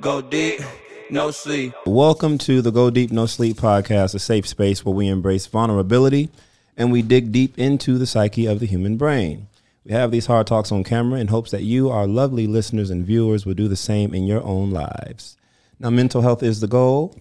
Go deep, no sleep. Welcome to the Go Deep No Sleep podcast, a safe space where we embrace vulnerability and we dig deep into the psyche of the human brain. We have these hard talks on camera in hopes that you, our lovely listeners and viewers, will do the same in your own lives. Now, mental health is the goal,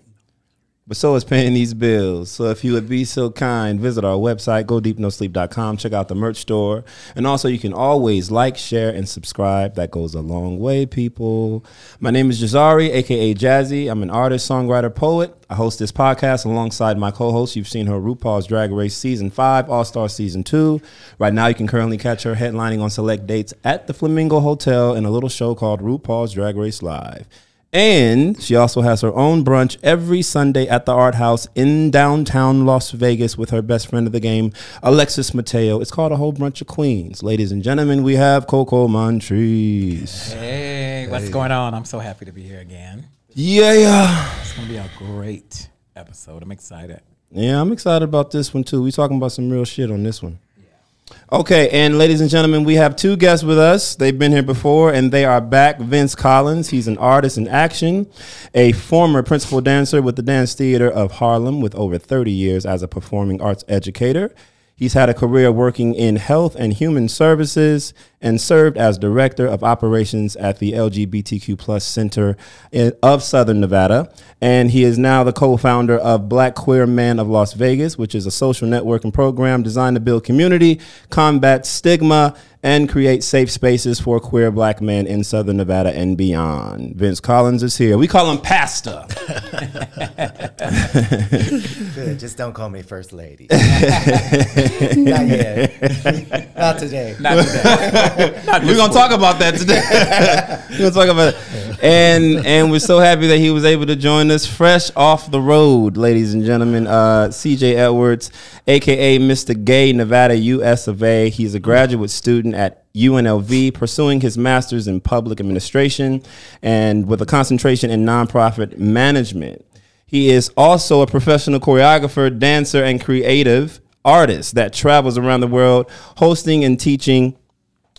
but so is paying these bills. So if you would be so kind, visit our website, godeepnosleep.com, check out the merch store. And also you can always like, share, and subscribe. That goes a long way, people. My name is Jazarri, aka Jazzy. I'm an artist, songwriter, poet. I host this podcast alongside my co-host. You've seen her RuPaul's Drag Race Season 5, All-Star Season 2. Right now you can currently catch her headlining on select dates at the Flamingo Hotel in a little show called RuPaul's Drag Race Live. And she also has her own brunch every Sunday at the Art House in downtown Las Vegas with her best friend of the game, Alexis Mateo. It's called A Whole Brunch of Queens. Ladies and gentlemen, we have Coco Montrese. Hey, what's going on? I'm so happy to be here again. Yeah, yeah. It's gonna be a great episode. I'm excited. Yeah, I'm excited about this one too. We talking about some real shit on this one. Okay, and ladies and gentlemen, we have two guests with us. They've been here before and they are back. Vince Collins, he's an artist in action, a former principal dancer with the Dance Theater of Harlem with over 30 years as a performing arts educator. He's had a career working in health and human services and served as director of operations at the LGBTQ plus Center in, of Southern Nevada. And he is now the co-founder of Black Queer Men of Las Vegas, which is a social networking program designed to build community, combat stigma, and create safe spaces for queer black men in Southern Nevada and beyond. Vince Collins is here. We call him Pastor. Good. Just don't call me first lady. Not yet. Not today. Not today. we're gonna talk about that today. we're gonna talk about it, and and we're so happy that he was able to join us fresh off the road, ladies and gentlemen. Uh, C.J. Edwards, aka Mr. Gay, Nevada U.S. of A. He's a graduate student at UNLV, pursuing his master's in public administration and with a concentration in nonprofit management. He is also a professional choreographer, dancer, and creative artist that travels around the world, hosting and teaching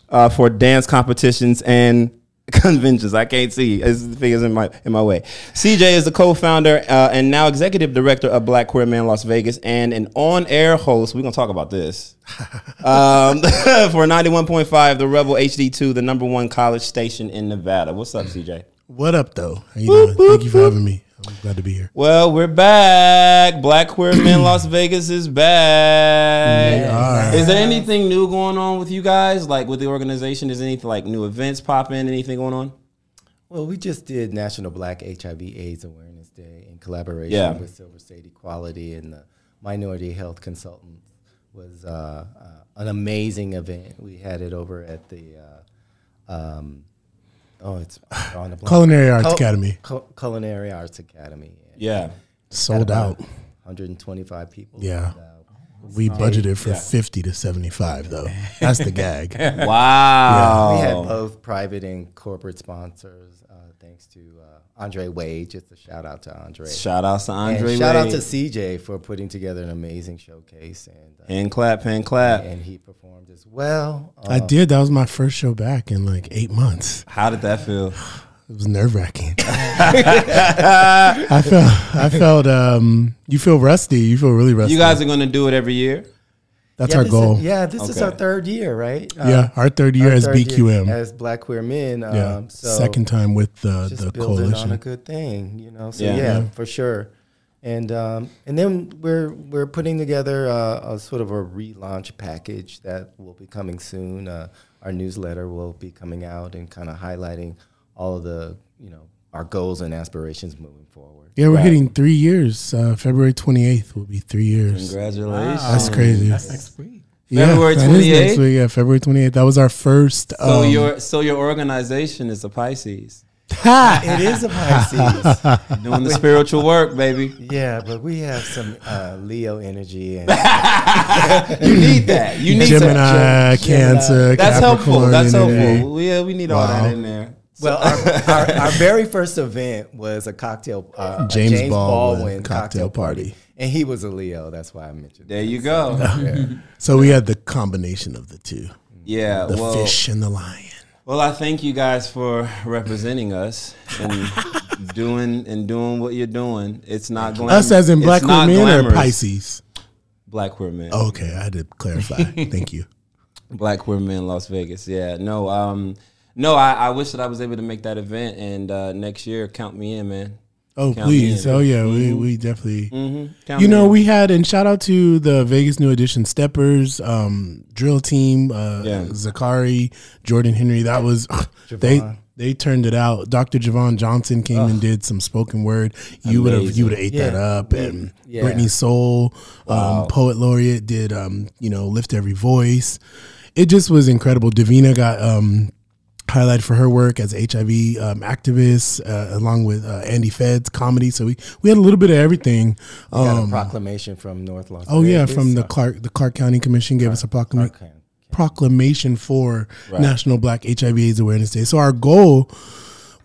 uh, for dance competitions and conventions. I can't see. It's the figures in my in my way. CJ is the co-founder uh, and now executive director of Black Queer Man Las Vegas and an on-air host. We're gonna talk about this um, for ninety one point five, the Rebel HD two, the number one college station in Nevada. What's up, CJ? What up, though? How you doing? Thank you for having me. I'm glad to be here. Well, we're back. Black Queer Men Las Vegas is back. We are. Is there anything new going on with you guys? Like with the organization? Is anything like new events popping? Anything going on? Well, we just did National Black HIV/AIDS Awareness Day in collaboration Yeah. with Silver State Equality and the Minority Health Consultants. Was uh, uh, an amazing event. We had it over at the. Uh, um, oh, it's on the. Culinary Arts Cul- Academy Cul- Culinary Arts Academy. Yeah. sold out. 125 people. Yeah. And, We budgeted for Yeah. 50 to 75, though. That's the gag. Wow. We had both private and corporate sponsors. Thanks to uh, Andre Wade. Just a shout out to Andre. Shout outs to and Andre. shout out to CJ for putting together an amazing showcase, and uh, hand clap, hand clap. and he performed as well. I Uh, did. That was my first show back in like eight months. How did that feel? It was nerve wracking. I felt, I felt, um, you feel rusty. You feel really rusty. You guys are going to do it every year. That's yeah, our goal. Is, yeah, this is our third year, right? Uh, yeah. Our third year our as third year BQM. as Black Queer Men. Um, yeah. so Second time with the, just the building on a coalition. good thing, you know. So Yeah. yeah, Yeah. for sure. And um, and then we're we're putting together a, a sort of a relaunch package that will be coming soon. Uh, our newsletter will be coming out and kind of highlighting all of the you know our goals and aspirations moving forward. Yeah, we're Right. hitting three years. Uh, February 28th will be three years. Congratulations. That's crazy. That's next week. Yeah, February that is next 28th? week. Yeah, February 28th. That was our first. So um, your so your organization is a Pisces it is a Pisces. doing the spiritual work, baby. yeah, but we have some uh, Leo energy and You need that. You need Gemini, that. Gem- Gemini. Cancer, That's helpful. Capricorn That's energy. helpful. Yeah, we need all that in there. Well, our, our, our very first event was a cocktail, uh, a James Baldwin cocktail party. and he was a Leo. That's why I mentioned. There that. you go. Yeah. So we had the combination of the two Yeah. the well, fish and the lion. well, I thank you guys for representing us and doing and doing what you're doing. It's not glam- Us as in it's black not women or. Pisces? Black queer men. Oh, okay, I had to clarify. Thank you. Black queer men in Las Vegas. Yeah. No. Um. No. I, I wish that I was able to make that event, and uh, next year, count me in, man. Oh, Count please. in. Oh, yeah. We, we definitely. Count You know, in. we had, and shout out to the Vegas New Edition Steppers, um, drill team, uh, Yeah. Zakari, Jordan Henry. That was, they they turned it out. Dr. Javon Johnson came and did some spoken word. You would have you would have ate that up. And Yeah. Brittany Soul, um, poet laureate, did um, you know lift every voice. It just was incredible. Davina got um, highlighted for her work as a HIV um, activist, uh, along with uh, Andy Fed's comedy. So we, we had a little bit of everything. We got Um, a proclamation from North Las oh yeah, from the Clark the Clark County Commission gave us a proclama- Okay. proclamation for National Black HIV/AIDS Awareness Day. So our goal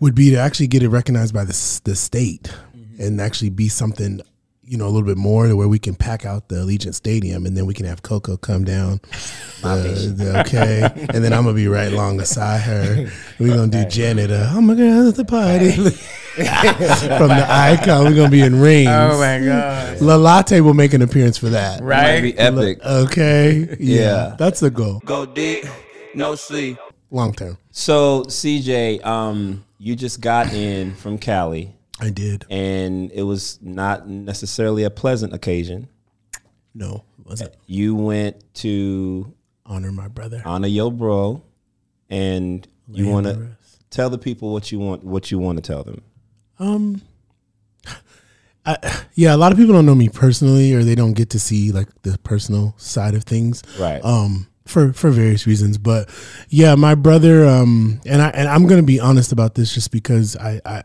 would be to actually get it recognized by the the state and actually be something. You know, a little bit more to where we can pack out the Allegiant Stadium and then we can have Coco come down. The- the- okay. and then I'm going to be right along beside her. We're going to do Janet. Uh, oh my God, it's the party. From the icon, we're going to be in rings. Oh my god! La Latte will make an appearance for that. Might Right? be epic. Okay. Yeah. Yeah. That's the goal. Go deep, no sleep. Long term. So CJ, um, you just got in from Cali, I did. and it was not necessarily a pleasant occasion. No, wasn't. You went to Honor my brother. honor your bro, and you Lay want to to tell the people what you want. What you want to tell them. Um, I, yeah, a lot of people don't know me personally, or they don't get to see like the personal side of things. Right. Um, for for various reasons, but yeah, my brother. Um, and I and I'm gonna be honest about this, just because I I.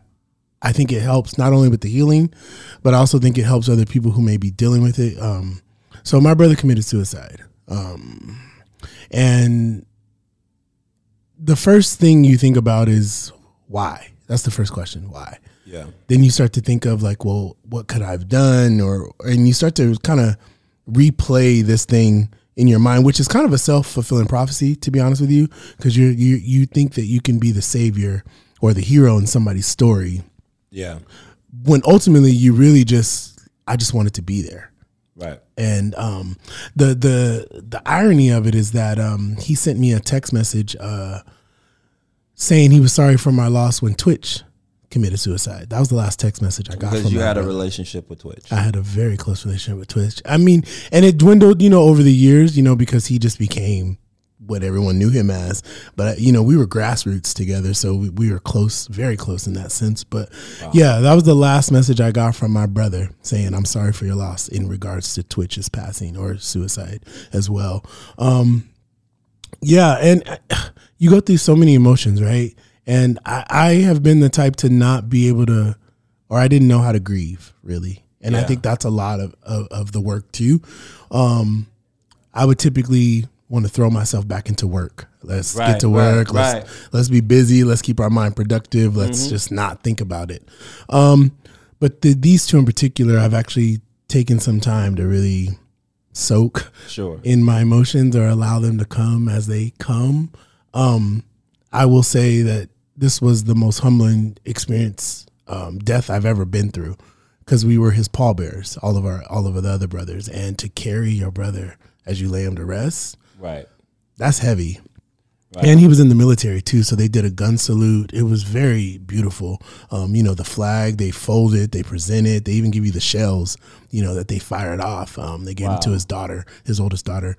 I think it helps not only with the healing, but I also think it helps other people who may be dealing with it. Um, so my brother committed suicide. Um, and the first thing you think about is why? That's the first question. Why? Yeah. then you start to think of like, well, what could I have done? Or and you start to kind of replay this thing in your mind, which is kind of a self fulfilling prophecy, to be honest with you, because you you you think that you can be the savior or the hero in somebody's story, Yeah. when ultimately you really just I just wanted to be there. Right. And um, the the the irony of it is that um, he sent me a text message uh, saying he was sorry for my loss when Twitch committed suicide. That was the last text message I got Because you had a brother. relationship with Twitch. I had a very close relationship with Twitch. I mean, and it dwindled, you know, over the years, you know, because he just became what everyone knew him as. But you know, we were grassroots together, so we, we were close, very close in that sense. But yeah, that was the last message I got from my brother saying, "I'm sorry for your loss" in regards to Twitch's passing or suicide as well. Um, yeah, and uh, you go through so many emotions, right? And I, I have been the type to not be able to, or I didn't know how to grieve really, and I think that's a lot of, of, of the work too. Um, I would typically want to throw myself back into work. Let's Right, get to right, work. let's right. Mm-hmm. let's be busy. Let's keep our mind productive. Let's just not think about it. Um, but the, these two in particular, I've actually taken some time to really soak Sure. in my emotions or allow them to come as they come. Um, I will say that this was the most humbling experience, um, death I've ever been through, because we were his pallbearers, all of our, all of the other brothers, and to carry your brother as you lay him to rest, Right. that's heavy. Right. And he was in the military too, so they did a gun salute. It was very beautiful. Um, you know, the flag they folded, it, they presented, it. they even give you the shells, you know, that they fired off. Um, they gave it to his daughter, his oldest daughter,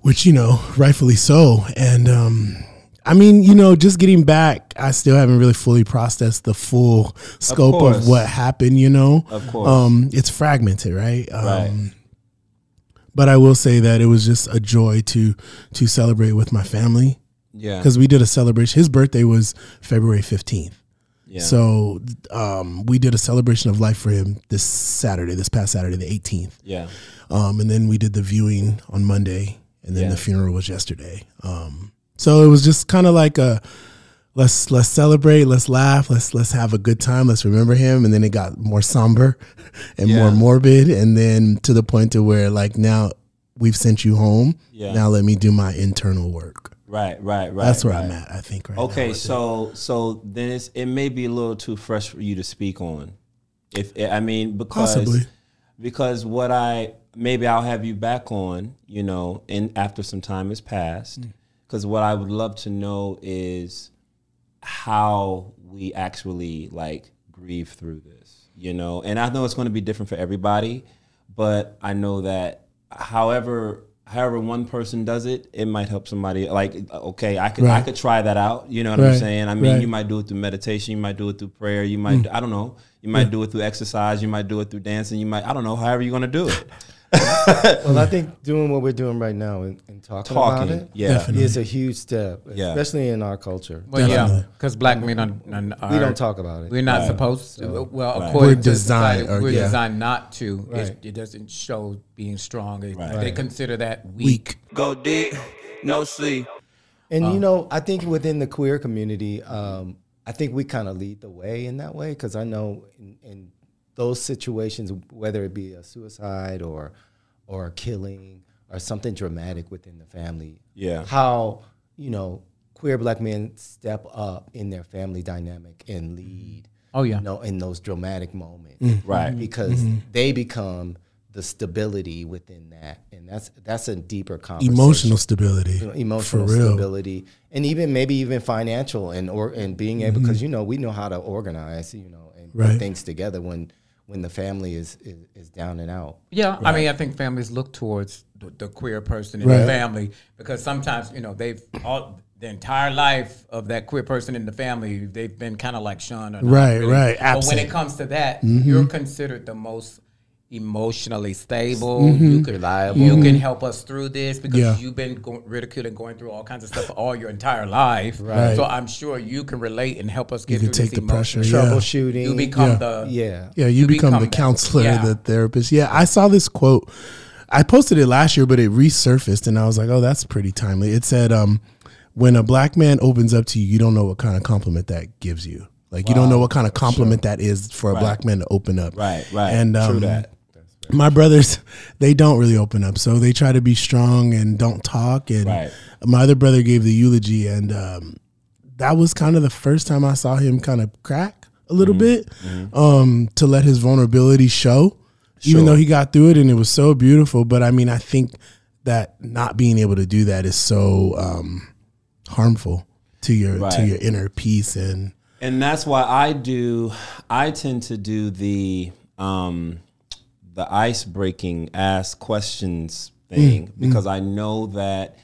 which you know, rightfully so. And um, I mean, you know, just getting back, I still haven't really fully processed the full scope of, course. what happened. You know, Of course. um, it's fragmented, right? Um, Right. But I will say that it was just a joy to to celebrate with my family Yeah. because we did a celebration. His birthday was February fifteenth, Yeah. so um, we did a celebration of life for him this Saturday, this past Saturday, the eighteenth. yeah. Um, and then we did the viewing on Monday, and then Yeah. the funeral was yesterday. Um, so it was just kind of like a let's let's celebrate, let's laugh, let's let's have a good time, let's remember him. And then it got more somber and more morbid, and then to the point to where like now we've sent you home. Yeah. Now let me do my internal work. Right, right, right. That's where right. I'm at. I think right now Okay, with it. so so then it's it may be a little too fresh for you to speak on. If I mean because Possibly. because what I maybe I'll have you back on, you know, and after some time has passed. Mm. Because what I would love to know is how we actually like grieve through this, you know. And I know it's going to be different for everybody, but I know that however however one person does it, it might help somebody. Like okay, I could I could try that out. You know what I'm saying? I mean, right. you might do it through meditation, you might do it through prayer, you might mm. I don't know, you might do it through exercise, you might do it through dancing, you might I don't know, however you're going to do it. Well, I think doing what we're doing right now and, and talking, about Talking, it yeah. Definitely. is a huge step, Yeah. especially in our culture. Well, yeah, because black men are, are, we don't talk about it. We're not supposed to. Well, Right. according We're to designed, society, or- we're yeah. designed not to. Right. It doesn't show being strong. They, Right. they consider that weak. weak. Go deep, no sleep. And Uh. you know, I think within the queer community, um, I think we kind of lead the way in that way because I know in, in those situations, whether it be a suicide or or a killing or something dramatic within the family, Yeah. how you know queer black men step up in their family dynamic and lead. Oh, yeah. you know, in those dramatic moments, Right. Because Mm-hmm. they become the stability within that, and that's that's a deeper conversation Emotional stability. you know, emotional for real. stability and even maybe even financial and or and being able because you know we know how to organize you know and Mm-hmm. Right. put things together when when the family is is, is down and out Yeah, I mean, I think families look towards the, the queer person in Right. the family because sometimes you know they've all the entire life of that queer person in the family they've been kind of like shunned. Or not Right, really. right, But when it comes to that, mm-hmm. you're considered the most emotionally stable. Mm-hmm. You can Reliable. You can help us through this because Yeah. you've been go- ridiculed and going through all kinds of stuff all your entire life. Right. So I'm sure you can relate and help us get You can through take this the pressure. emotional- Yeah. troubleshooting You become Yeah. the yeah Yeah, you, You become, become the counselor, Yeah. the therapist. Yeah, I saw this quote. I posted it last year, but it resurfaced, and I was like, "Oh, that's pretty timely." It said, um, "When a black man opens up to you, you don't know what kind of compliment that gives you. Like, you don't know what kind of compliment that is for a black man to open up. Right, right. And True um, that. My brothers, they don't really open up, so they try to be strong and don't talk. And Right. my other brother gave the eulogy, and um, that was kind of the first time I saw him kind of crack a little bit um, to let his vulnerability show, even though he got through it and it was so beautiful. But I mean, I think that not being able to do that is so um, harmful to your to your inner peace and and that's why I do. I tend to do the um, the ice breaking, ask questions thing mm, mm. because I know that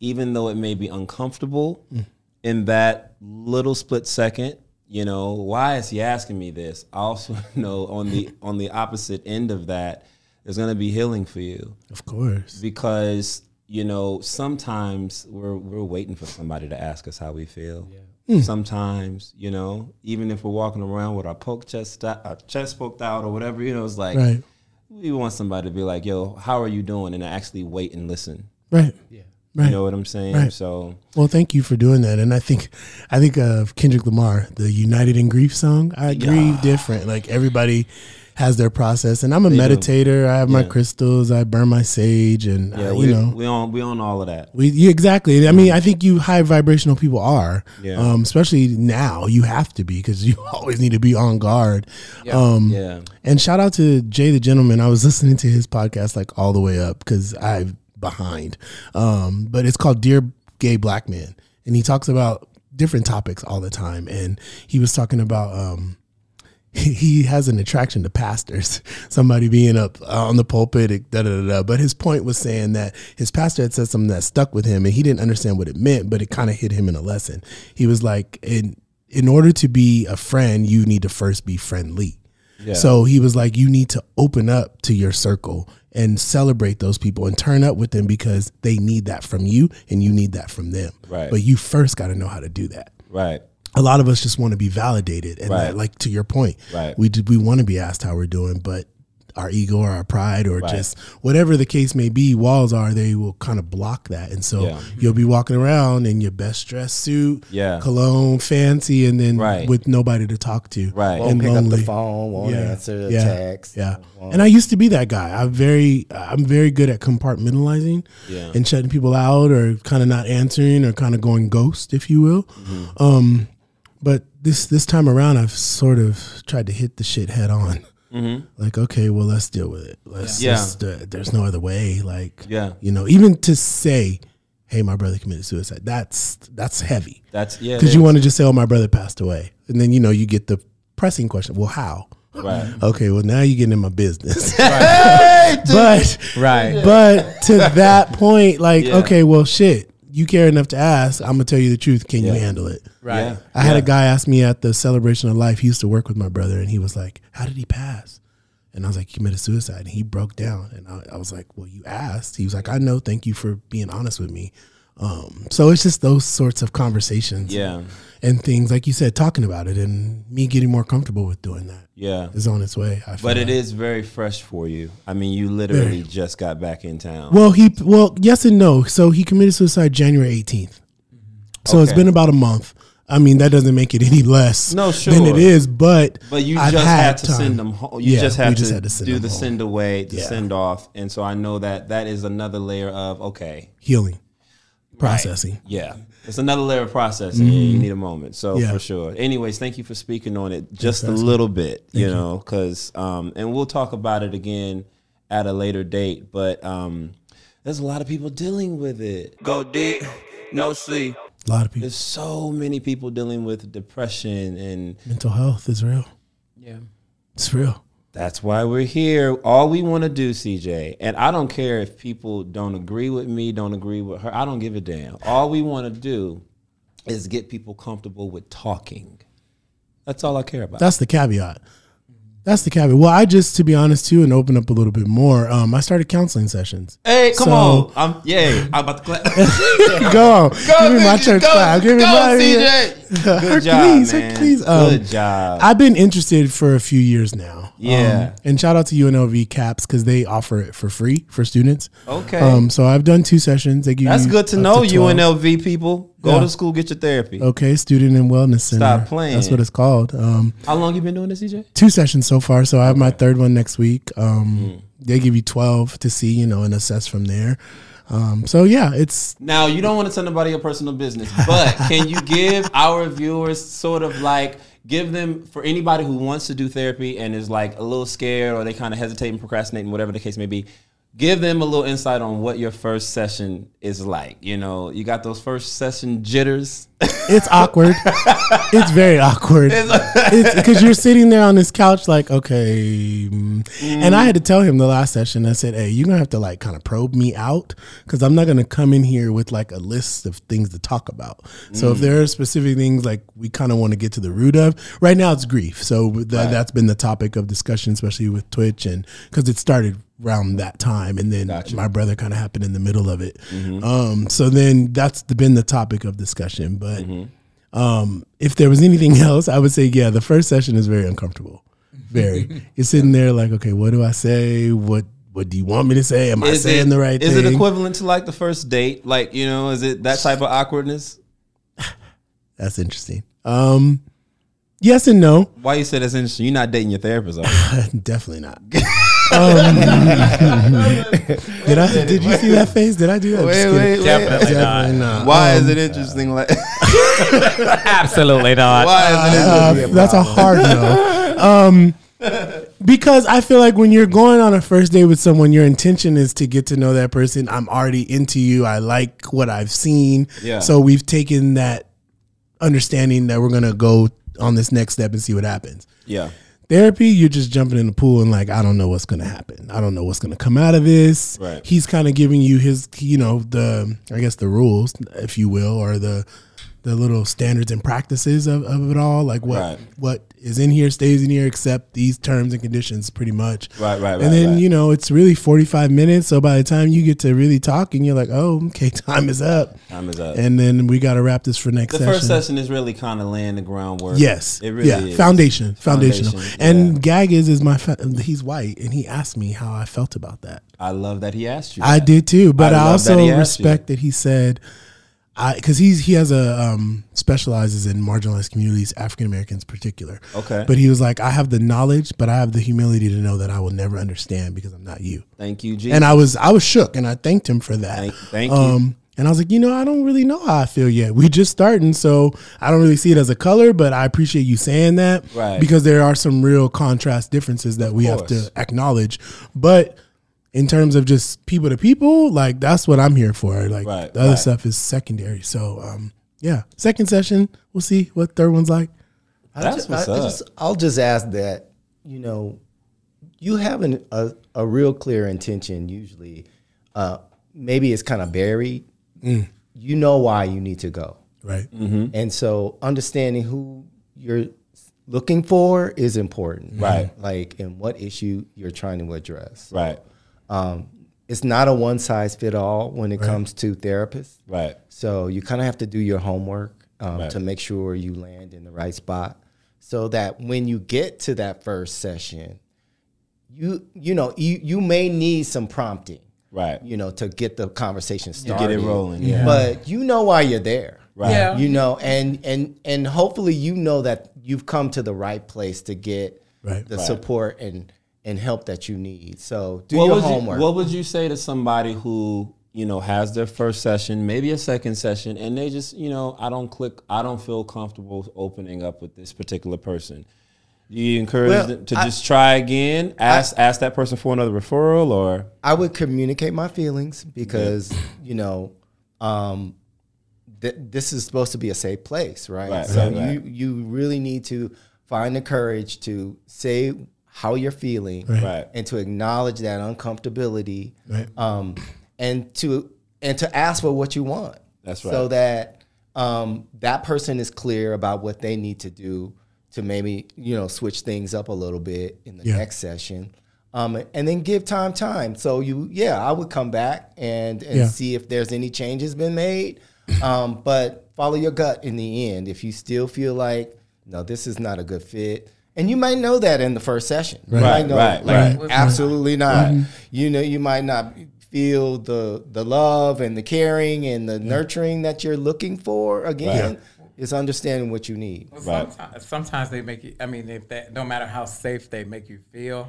even though it may be uncomfortable, mm. in that little split second, you know, why is he asking me this? I also know on the on the opposite end of that, there's going to be healing for you of course, because you know sometimes we're we're waiting for somebody to ask us how we feel. Hmm. Sometimes you know, even if we're walking around with our poke chest our chest poked out or whatever, you know, it's like right, we want somebody to be like, "Yo, how are you doing?" and actually wait and listen. right, yeah right. You know what I'm saying? Right. So Well, thank you for doing that. And I think, I think of Kendrick Lamar, the "United in Grief" song. I grieve different. Like everybody has their process, and I'm a They do. meditator. I have my crystals. I burn my sage, and yeah, uh, we you know, we on we on all of that. we yeah, exactly. I mean, I think you high vibrational people are, Yeah. um, especially now. You have to be because you always need to be on guard. Um, Yeah, and shout out to Jay the gentleman. I was listening to his podcast like all the way up because I'm behind. Um, but it's called Dear Gay Black Man, and he talks about different topics all the time. And he was talking about um, he has an attraction to pastors. Somebody being up uh, on the pulpit, da, da, da, da. But his point was saying that his pastor had said something that stuck with him, and he didn't understand what it meant, but it kind of hit him in a lesson. He was like, in in order to be a friend, you need to first be friendly. Yeah. So he was like, you need to open up to your circle and celebrate those people and turn up with them because they need that from you and you need that from them. Right. But you first got to know how to do that. right. A lot of us just want to be validated, and Right. that, like to your point, Right. we did, we want to be asked how we're doing, but our ego or our pride or just whatever the case may be, walls are, they will kind of block that. And so Yeah. you'll be walking around in your best dress suit, Yeah. cologne, fancy, and then Right. with nobody to talk to. Right. Won't And pick up the phone, won't answer the yeah, text. Yeah. And I used to be that guy. I'm very I'm very good at compartmentalizing Yeah. and shutting people out or kind of not answering or kind of going ghost, if you will. Mm-hmm. Um, but this this time around, I've sort of tried to hit the shit head on. Like, okay, well, let's deal with it. Let's Mm-hmm. Yeah. uh, there's no other way. Like, Yeah. you know, even to say, hey, my brother committed suicide, that's that's heavy That's yeah. because you want to just say, "Oh, my brother passed away," and then you know you get the pressing question, "Well, how?" Right. Okay, well now you're getting in my business, but Right. but to that point, like, Yeah. okay, well, shit, you care enough to ask. I'm gonna tell you the truth. Can Yeah. you handle it? Right. Yeah. I had Yeah. a guy ask me at the celebration of life. He used to work with my brother, and he was like, "How did he pass?" And I was like, "He committed suicide." And he broke down, and I, I was like, "Well, you asked." He was like, "I know. Thank you for being honest with me." Um, so it's just those sorts of conversations, Yeah. and things like you said, talking about it, and me getting more comfortable with doing that Yeah. is on its way. I feel But it like. is very fresh for you. I mean, you literally just got back in town. Well, he well, yes and no. So he committed suicide January 18th. So it's been about a month. I mean, that doesn't make it any less No, than sure. it is, but But you I've just had, to time. send them home. You Yeah, just, had, just to had to send do the home. send away, the Yeah. send off. And so I know that that is another layer of, okay, healing, processing. yeah. It's another layer of processing. Yeah, you need a moment. So Mm-hmm. Yeah. for sure. Anyways, thank you for speaking on it just a Thanks, Ashley. little bit, you know, because, um, and we'll talk about it again at a later date. But um, there's a lot of people dealing with it. Go deep, no sleep. A lot of people. There's so many people dealing with depression and Mental health is real. Yeah. It's real. That's why we're here. All we want to do, CJ, and I don't care if people don't agree with me, don't agree with her. I don't give a damn. All we want to do is get people comfortable with talking. That's all I care about. That's the caveat. That's the caveat. Well, I just, to be honest, too, and open up a little bit more. Um, I started counseling sessions. hey, come So- on. I'm yeah. I'm about to clap. go on, give me my church clap. Give me go, my CJ. Good job, Hercules, man. Hercules. Um, Good job. I've been interested for a few years now. Yeah. Um, and shout out to UNLV CAPS because they offer it for free for students. Okay. Um, so I've done two sessions. They give That's good to know, 12. UNLV people. Go Yeah. to school, get your therapy. Okay, Student and Wellness Center. Stop playing. That's what it's called. Um, How long you been doing this, CJ? two sessions so far. So I have my third one next week. Um, Hmm. They give you 12 to see, you know, and assess from there. Um, so yeah, it's Now you don't want to tell nobody your personal business, but can you give our viewers sort of like give them for anybody who wants to do therapy and is like a little scared or they kind of hesitate and procrastinate and whatever the case may be, give them a little insight on what your first session is like. You know, you got those first session jitters. it's awkward. it's very awkward. Because you're sitting there on this couch, like, okay. mm. And I had to tell him the last session. I said, "Hey, you're gonna have to like kind of probe me out because I'm not gonna come in here with like a list of things to talk about. So if there are specific things like we kind of want to get to the root of, right now it's grief. So that that's been the topic of discussion, especially with Twitch, and because it started around that time, and then my brother kind of happened in the middle of it. Um, so then that's the, been the topic of discussion, but. Um, if there was anything else, I would say, yeah, the first session is very uncomfortable. Very. You're sitting there like, okay, what do I say? What What do you want me to say? Am I Is saying it, the right is thing? it equivalent to like the first date? Like, you know, is it that type of awkwardness? That's interesting. Um, yes and no. Why you say that's interesting? You're not dating your therapist, are you? Definitely not. Um, did I? Did you see that face? Did I do that? Wait, wait, wait. kidding. Definitely not. Not. Why Um, is it interesting? Like, Absolutely not. why is it interesting? Uh, that's a hard no. Um, because I feel like when you're going on a first date with someone, your intention is to get to know that person. I'm already into you. I like what I've seen. Yeah. So we've taken that understanding that we're gonna go on this next step and see what happens. Yeah. Therapy, you're just jumping in the pool and like, I don't know what's gonna happen. I don't know what's gonna come out of this. Right. He's kind of giving you his, you know, the I guess the rules, if you will, or the the little standards and practices of, of it all, like what Right. what is in here stays in here, except these terms and conditions, pretty much. Right, right, right, And then right. you know it's really forty five minutes. So by the time you get to really talking, you're like, oh, okay, time is up. Time is up. And then we got to wrap this for next the session. first session is really kind of laying the groundwork. Yes. it really yeah. is. Foundation. Foundational. Foundation, And yeah. gag is is my fa- he's white, and he asked me how I felt about that. I love that he asked you. I did too, but I I, also that he asked you. respect that he said, I because he's he has a um, specializes in marginalized communities, African Americans particular. Okay. but he was like, I have the knowledge, but I have the humility to know that I will never understand because I'm not you. Thank you, G. And I was I was shook, and I thanked him for that. Thank- thank you. um, And I was like, you know, I don't really know how I feel yet. We just starting, so I don't really see it as a color, but I appreciate you saying that, Right. Because there are some real contrast differences that we have to acknowledge. But in terms of just people to people, like that's what I'm here for. Like Right, the other right. stuff is secondary. So um, yeah, second session, we'll see what third one's like. I That's ju- what's I- I up. just- I'll just ask that, you know, you have an, a, a real clear intention usually. Uh, maybe it's kind of buried. Mm. You know why you need to go. Right. Mm-hmm. And so understanding who you're looking for is important. Right. Like, and what issue you're trying to address. right, Um, it's not a one size fit all when it comes to therapists. right, So you kind of have to do your homework um, Right. to make sure you land in the right spot, so that when you get to that first session, you you know you you may need some prompting, right, you know, to get the conversation started. get it rolling, yeah. But you know why you're there, right. Yeah. You know, and and and hopefully you know that you've come to the right place to get Right. the Right. support and and help that you need. So do what your would homework. You, what would you say to somebody who you know has their first session, maybe a second session, and they just you know I don't click, I don't feel comfortable opening up with this particular person. Do you encourage Well, them to I- just try again? Ask ask that person for another referral, or I would communicate my feelings because you know um, th- this is supposed to be a safe place, right? Right, so right, right. you you really need to find the courage to say how you're feeling Right. and to acknowledge that uncomfortability Right. um, and to and to ask for what you want. That's right So that um, that person is clear about what they need to do to maybe you know switch things up a little bit in the Yeah. next session. Um, and then give time time. So you, yeah, I would come back and, and Yeah. see if there's any changes been made. Um, but follow your gut in the end. If you still feel like no, this is not a good fit, and you might know that in the first session. You Right, might know, right, like, right. absolutely mm-hmm. not. Mm-hmm. You know, you might not feel the the love and the caring and the nurturing that you're looking for. Again, is understanding what you need. Well, Right. sometimes, sometimes they make you. I mean, if that, no matter how safe they make you feel,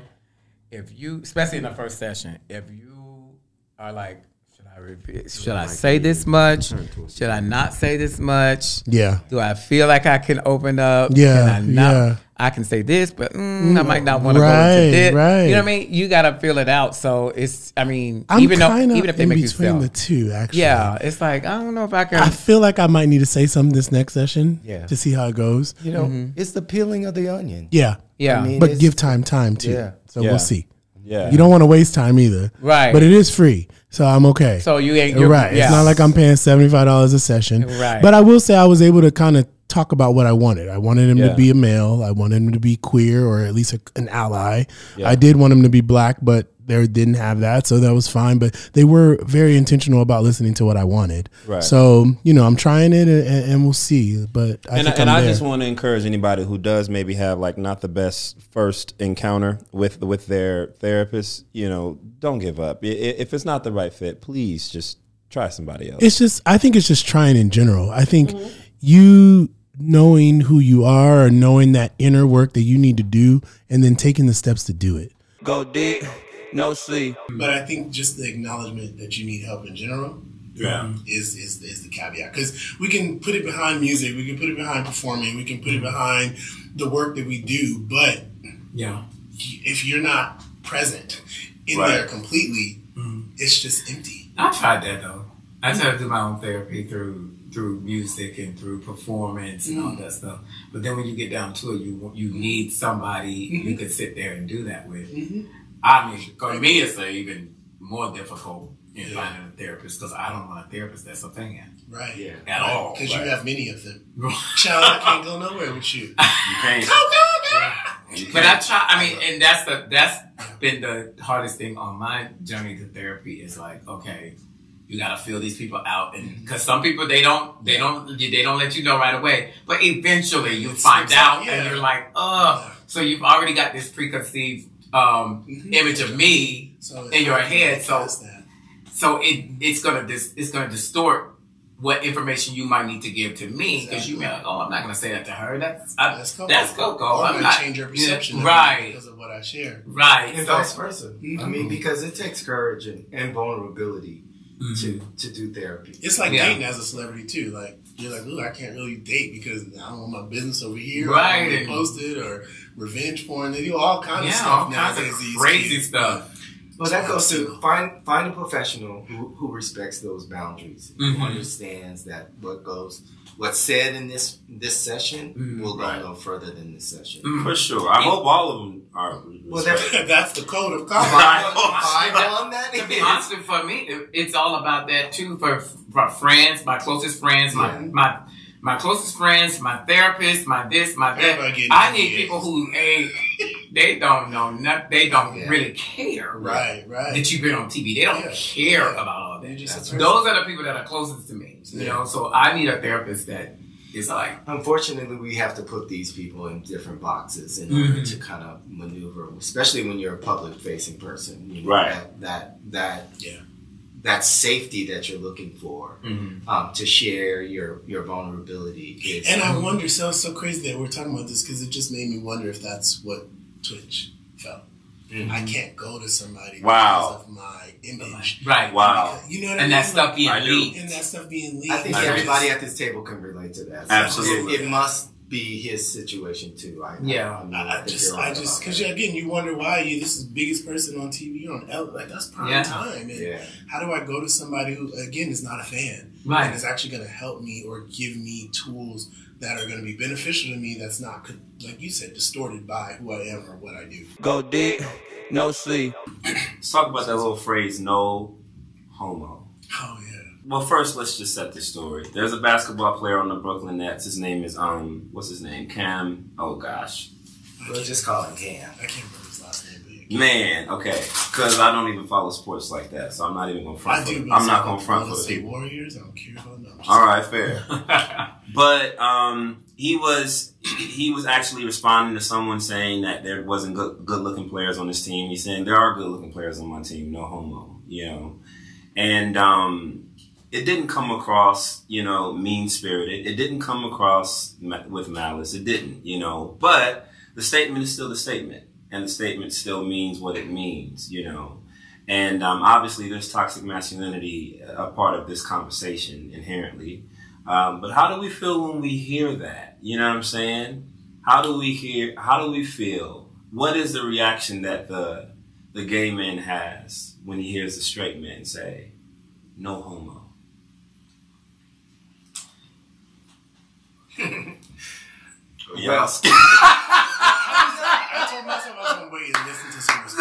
if you, especially in the first session, if you are like, should I repeat? Should I say this much? Should I not say this much? Yeah. Do I feel like I can open up? Yeah, Can I not? yeah. I can say this, but mm, I might not want to go Right, into this. right. You know what I mean? You gotta feel it out. So it's. I mean, I'm even though even if they in make you between feel, the two, actually. yeah, it's like I don't know if I can. I feel like I might need to say something this next session Yeah. to see how it goes. You know, it's the peeling of the onion. Yeah. yeah, I mean, But give time time too. Yeah. So Yeah. we'll see. yeah, You don't want to waste time either. Right. But it is free. So I'm okay. so you ain't you're, right. Yeah. It's not like I'm paying seventy five dollars a session. Right. But I will say I was able to kind of talk about what I wanted. I wanted him Yeah. to be a male. I wanted him to be queer or at least a, an ally. Yeah. I did want him to be black, but they didn't have that, so that was fine. But they were very intentional about listening to what I wanted. Right. So you know, I'm trying it, and, and we'll see. But I and, think and I'm I just want to encourage anybody who does maybe have like not the best first encounter with with their therapist. You know, don't give up. I- i- If it's not the right fit, please just try somebody else. it's just I think it's just trying in general. I think mm-hmm. you knowing who you are or knowing that inner work that you need to do and then taking the steps to do it. Go deep, no sleep. But I think just the acknowledgement that you need help in general Yeah. is, is is the caveat because we can put it behind music, we can put it behind performing, we can put it mm-hmm. behind the work that we do, but yeah. if you're not present in Right. there completely, mm-hmm. it's just empty. I tried that though. I tried to do my own therapy through through music and through performance and all mm-hmm. that stuff. But then when you get down to it, you you need somebody you can sit there and do that with. I mean, for me, it's a even more difficult in finding a therapist because I don't want a therapist that's a fan Right. Yeah. at all. Because Right. you have many of them. Child, I can't go nowhere with you. You can't. You But I can't. try. I mean, and that's the that's been the hardest thing on my journey to therapy is like, okay, you gotta feel these people out, and mm-hmm. because some people they don't they don't they don't let you know right away, but eventually you It find out, out, yeah. and you're like, oh, so you've already got this preconceived um, Mhm. image of me, So In your head, so- That's that. so it it's gonna dis, it's gonna distort. What information you might need to give to me because you may like, oh, I'm not gonna say that to her. That's I, That's Coco. That's Coco. Or I'm might not- change your perception Yeah, right. it because of what I share. right. and so- vice versa. I mean, because it takes courage and, and vulnerability to to do therapy. It's like Yeah. dating as a celebrity too. Like you're like, ooh, I can't really date because I don't want my business over here. Right. Or they posted or revenge porn. They do all kinds yeah, of stuff all kinds nowadays. crazy kids. stuff. Well, that goes to find find a professional who, who respects those boundaries, Mhm. who understands that what goes what's said in this this session Mhm. will go Right. no further than this session. Mm. For sure. I hope all of them are. Well, that's- That's the code of Find, conduct. find on that To be honest, with- for me, it- it's all about that too. For, for friends, my closest friends, my Yeah. my my closest friends, my therapist, my this, my that. I need DVAs. people who a they don't know nothing. They don't Yeah. really care Right, right. that you've been on TV. They don't Yeah. care Yeah. about all that. just a That's- person. Those are the people that are closest to me. You Yeah. know, so I need a therapist that is like Unfortunately, we have to put these people in different boxes in order Mhm. to kind of maneuver, especially when you're a public-facing person. You know, Right. That that that, Yeah. That safety that you're looking for um, to share your your vulnerability is. And I wonder, so it's so crazy that we're talking about this because it just made me wonder if that's what Twitch felt. Mhm. I can't go to somebody Wow. because of my image. right, Wow. You know what I and mean? that stuff being leaked. and that stuff being leaked. I think I agree. everybody at this table can relate to that. So Absolutely. it, it must be his situation too. I, Yeah. I, mean, I, I just, you're I just, because that. again, you wonder why you. This is the biggest person on TV. On Ellen, like that's prime Yeah. time. And yeah. how do I go to somebody who, again, is not a fan Right. and is actually going to help me or give me tools that are going to be beneficial to me? That's not, like you said, distorted by who I am or what I do. Go deep, no sleep. Let's talk about that little phrase, no homo. Oh yeah. Well, first, let's just set the story. There's a basketball player on the Brooklyn Nets. His name is, um, what's his name? Cam. Oh, gosh. We'll just call him Cam. I can't remember his last name. Man, okay. Because I don't even follow sports like that, so I'm not even going to front I for do. I'm not going to front for the people. Warriors. I don't care about them. All right, fair. But um, he was he was actually responding to someone saying that there wasn't good good looking players on his team. He's saying there are good looking players on my team, no homo, you know. And um, it didn't come across, you know, mean spirited. It didn't come across ma- with malice. It didn't, you know. But the statement is still the statement, and the statement still means what it means, you know. And um, obviously, there's toxic masculinity a part of this conversation inherently. Um, but how do we feel when we hear that? You know what I'm saying? How do we hear? How do we feel? What is the reaction that the the gay man has when he hears the straight man say, "No homo"? Yes. I told myself I was going to wait and listen to some response.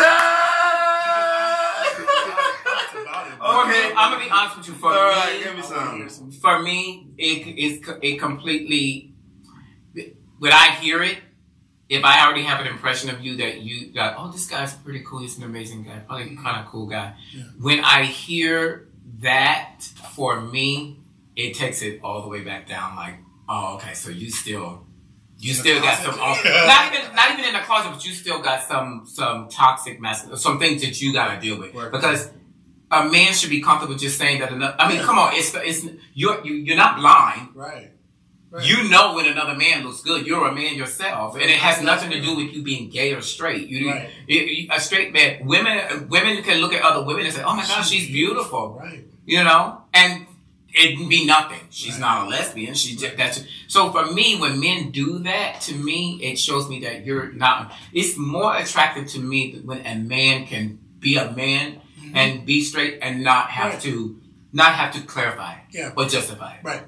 That's about it. For me, I'm gonna be honest with you. For All right, me, give me I wanna hear some. some- for me, it is it completely. When I hear it, if I already have an impression of you that you that oh this guy's pretty cool, he's an amazing guy, probably mm-hmm. kind of cool guy. Yeah. When I hear that, for me, it takes it all the way back down. Like oh okay, so you still. You In still got some, oh, not even not even in the closet, but you still got some some toxic masculine, some things that you got to deal with Work. because a man should be comfortable just saying that. Another, I mean, come on, it's it's you're you, you're not blind. Right. right. You know when another man looks good. You're a man yourself, and it has nothing to do with you being gay or straight. You, Right. you- you- a straight man. Women women can look at other women and say, "Oh my gosh, she's beautiful," Right. you know, and it be nothing. She's Right. not a lesbian. She just that's so for me. When men do that to me, it shows me that you're not. It's more attractive to me when a man can be a man mm-hmm. and be straight and not have Right. to not have to clarify Yeah. or justify it. Right.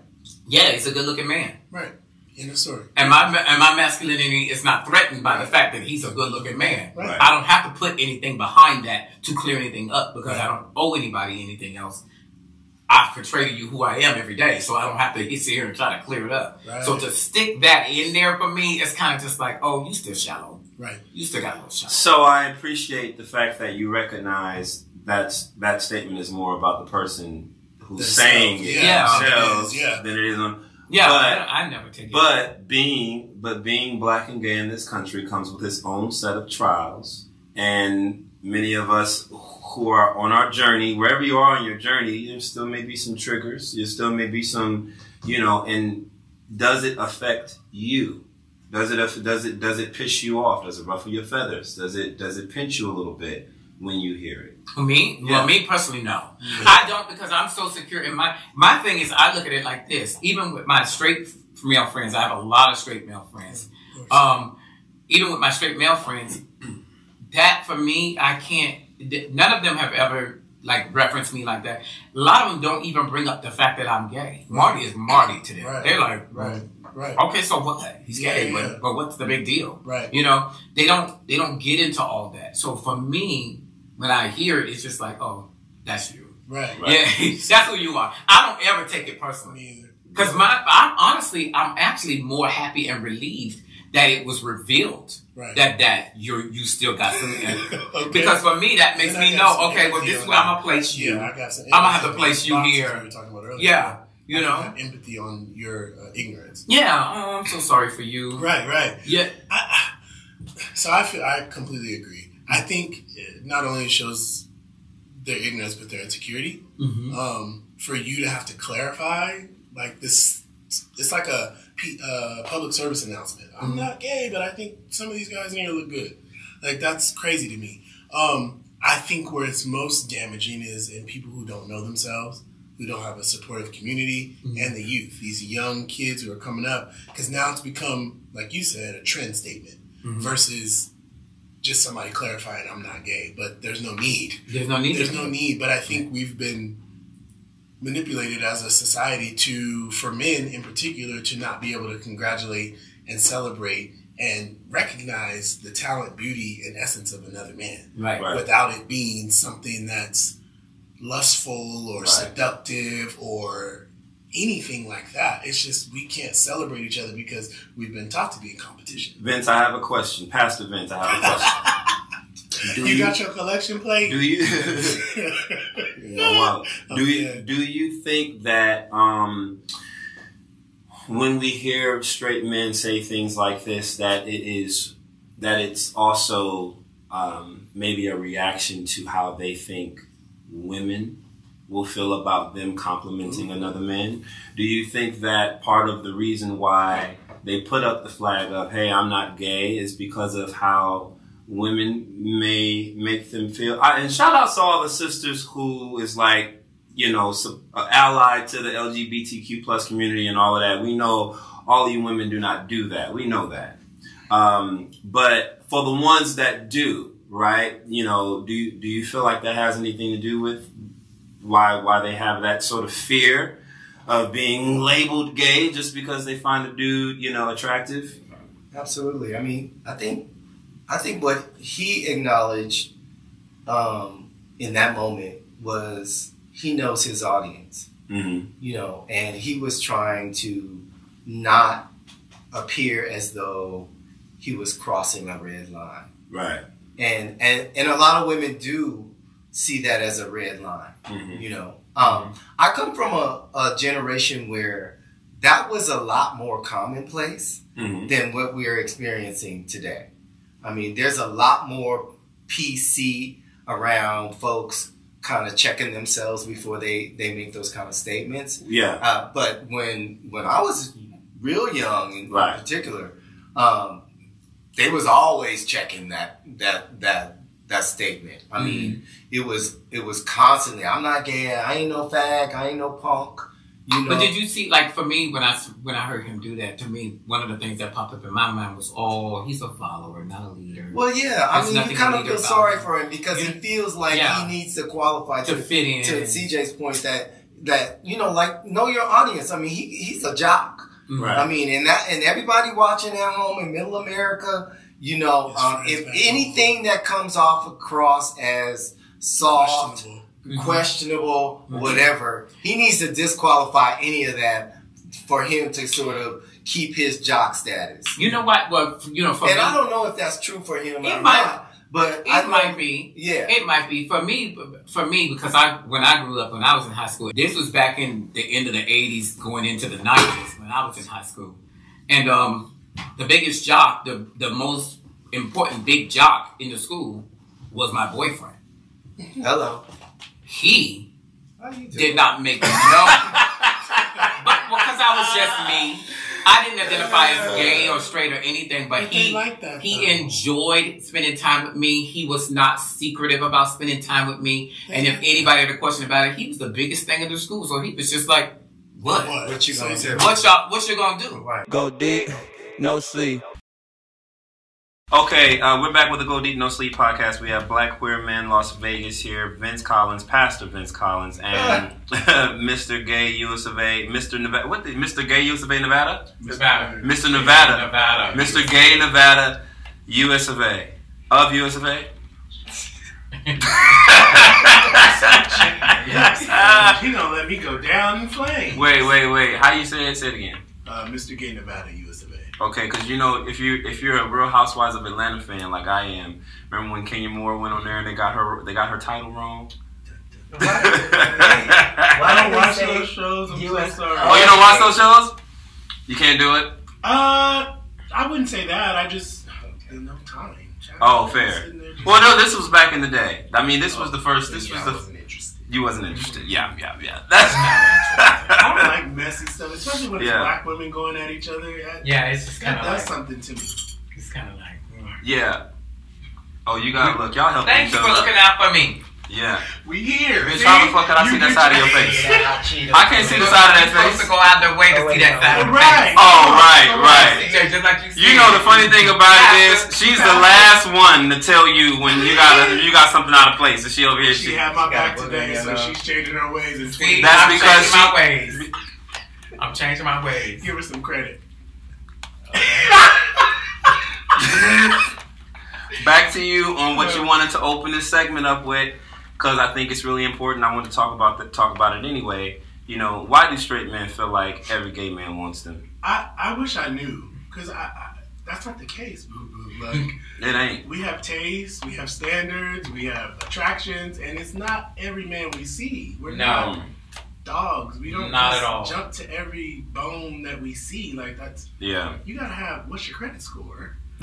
Yeah, he's a good looking man. Right. End of story. And my and my masculinity is not threatened by the fact that he's a good looking man. Right. I don't have to put anything behind that to clear anything up because I don't owe anybody anything else. I portray to you who I am every day, so I don't have to sit here and try to clear it up. Right. So to stick that in there for me, it's kind of just like, oh, you still shallow. Right. You still got a little shallow. So I appreciate the fact that you recognize that's that statement is more about the person who's Themselves, saying it yeah. themselves It is, yeah. than it is on. Yeah, But- I, I never take it. But being but being black and gay in this country comes with its own set of trials, and many of us who are on our journey, wherever you are on your journey, there still may be some triggers. There still may be some, you know. And does it affect you? Does it does it does it piss you off? Does it ruffle your feathers? Does it does it pinch you a little bit when you hear it? Me? Yeah. Well, me personally, no. I don't because I'm so secure in my. My thing is, I look at it like this. Even with my straight male friends, I have a lot of straight male friends. Um, even with my straight male friends, that for me, I can't. None of them have ever like referenced me like that. A lot of them don't even bring up the fact that I'm gay. Marty is Marty to them. Right. They're like, Right. Right. okay, so what? He's Yeah, gay, yeah, but, but what's the big deal? Right. You know, they don't they don't get into all that. So for me, when I hear it, it's just like, oh, that's you. Right. Right. Yeah, that's who you are. I don't ever take it personally because my I'm honestly I'm actually more happy and relieved that it was revealed Right. that that you you still got some. Okay. Because for me, that makes me some know. Okay, well, this is where I'm gonna place you. Yeah, I got some. I'ma have to place you here. We talking about earlier. Yeah, you I know. have empathy on your uh, ignorance. Yeah, oh, I'm so sorry for you. Right. Right. Yeah, I, I, so I feel I completely agree. I think it not only shows their ignorance but their insecurity. Mhm. Um, for you to have to clarify like this, it's like a uh, public service announcement. I'm Mm-hmm. not gay, but I think some of these guys in here look good. Like that's crazy to me. Um, I think where it's most damaging is in people who don't know themselves, who don't have a supportive community, Mm-hmm. and the youth. These young kids who are coming up, because now it's become, like you said, a trend statement Mm-hmm. versus just somebody clarifying I'm not gay. But there's no need. there's no need. There's no need. But I think we've been manipulated as a society to, for men in particular, to not be able to congratulate and celebrate and recognize the talent, beauty, and essence of another man Right. Right. without it being something that's lustful or Right. seductive or anything like that. It's just we can't celebrate each other because we've been taught to be in competition. Vince, I have a question. Pastor Vince, I have a question. Do You, got your collection plate? do you? Yeah, well, do you do you think that um, when we hear straight men say things like this, that it is that it's also um, maybe a reaction to how they think women will feel about them complimenting another man? Do you think that part of the reason why they put up the flag of "Hey, I'm not gay" is because of how women may make them feel. I, and shout out to all the sisters who is like, you know, allied to the LGBTQ plus community and all of that. We know all you women do not do that. We know that. Um, but for the ones that do, right? You know, do you, do you feel like that has anything to do with why why they have that sort of fear of being labeled gay just because they find a dude, you know, attractive? Absolutely. I mean, I think, I think what he acknowledged um, in that moment was he knows his audience, Mm-hmm. you know, and he was trying to not appear as though he was crossing a red line. Right. And and and a lot of women do see that as a red line. Mhm. You know, um, I come from a, a generation where that was a lot more commonplace Mm-hmm. than what we're experiencing today. I mean, there's a lot more PC around folks kind of checking themselves before they they make those kind of statements. Yeah. Uh, but when when I was real young, in Right. particular, um, they was always checking that that that that statement. I mean, it was it was constantly. I'm not gay. I ain't no fag. I ain't no punk. You know. But did you see, like, for me, when I when I heard him do that, to me, one of the things that popped up in my mind was, oh, he's a follower, not a leader. Well, yeah. I There's mean, you kind of feel sorry him. for him because Yeah. he feels like Yeah. he needs to qualify To to, fit in. To CJ's point that that you know, like know your audience. I mean, he he's a jock. Right. I mean, and that and everybody watching at home in Middle America, you know, um, if anything that comes off across as soft, Questionable. questionable, Mm-hmm. whatever, he needs to disqualify any of that for him to sort of keep his jock status. You know what? Well, you know, for And me, I don't know if that's true for him It or might- not, but it I might be. Yeah. It might be for me. For me, because I when I grew up when I was in high school, this was back in the end of the '80s, going into the '90s when I was in high school, and um, the biggest jock, the the most important big jock in the school was my boyfriend. Hello. He How you doing? did not make no, but because I was just me. I didn't identify as gay or straight or anything, but But he they like that, he enjoyed spending time with me. He was not secretive about spending time with me. And if anybody had a question about it, he was the biggest thing in the school. So he was just like, "What? What? What you gonna he do? What y'all? What you gonna do?" Go deep, no sleep. Okay, uh, we're back with the Go Deep No Sleep podcast. We have Black Queer Men Las Vegas here, Vince Collins, Pastor Vince Collins, and Mr. Gay US of A, Mr. Nevada, what the, Mr. Gay US of A, Nevada? Nevada. Mr. Nevada. Nevada. Mr. Gay Nevada, US of A. Of US of A? Yes. he gonna let me go down in flames. Wait, wait, wait. How you say it? Say it again. Uh, Mr. Gay Nevada, US. Okay, because you know, if you if you're a Real Housewives of Atlanta fan like I am, remember when Kenya Moore went on there and they got her they got her title wrong? Why I don't watch those shows. I'm US so sorry. Oh, you don't watch those shows? You can't do it. Uh, I wouldn't say that. I just there's no time. Child. Oh, fair. sitting there just- Well, no, this was back in the day. I mean, this was the first. This yeah, was the. Wasn't interested. You wasn't interested. Yeah, yeah, yeah. That's. I don't like messy stuff, especially when it's Yeah. black women going at each other. That, Yeah, it's just kind that of does like something to me. it's kind of like. mm. yeah. Oh, you gotta look. Y'all help Thank each you for looking out for me. Yeah. We here. Bitch, see? how the fuck can I see You that side of your your- face? Yeah, I can't see the side of that You're supposed to go out their way to Oh, see that side of the Right. face. Oh, right, right. Just like you You know the funny thing about it is she's the last one to tell you when you got you got something out of place, and she over here. She She, had my back today, so she's changing her ways. And See, That's I'm because changing my ways. I'm changing my ways. give her some credit. back to you on what you wanted to open this segment up with, because I think it's really important. I want to talk about the, talk about it anyway. You know, why do straight men feel like every gay man wants them? I, I wish I knew, because I, I that's not the case, boo boo. Like It ain't. we have tastes, we have standards, we have attractions, and it's not every man we see. We're No. not dogs. We don't Not just at all. jump to every bone that we see. Like that's Yeah. you gotta have what's your credit score?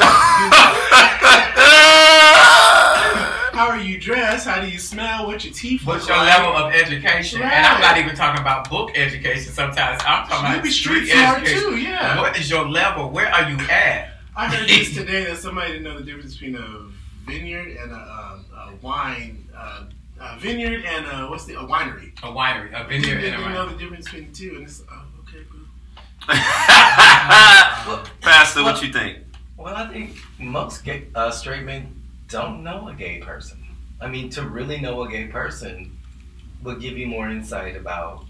yeah. How are you dressed? How do you smell? What's your teeth What's look your like? level of education? And I'm not even talking about book education. Sometimes I'm talking You about be street street smart education. too, yeah. What is your level? Where are you at? I heard this today that somebody didn't know the difference between a vineyard and a, um, a wine. Uh, a vineyard and a, what's the a winery. A winery, a vineyard, didn't and a winery. You know the difference between the two, and it's oh, okay, boo. Pastor, what you think? Well, I think most gay, uh, straight men don't know a gay person. I mean, to really know a gay person would give you more insight about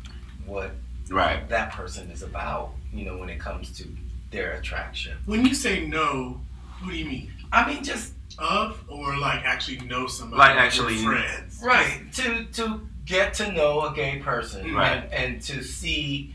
what Right. that person is about, you know, when it comes to their attraction. When you say no, what do you mean? I mean, just Of or like actually know somebody? Like your actually- friends. right to to get to know a gay person Right. and, and to see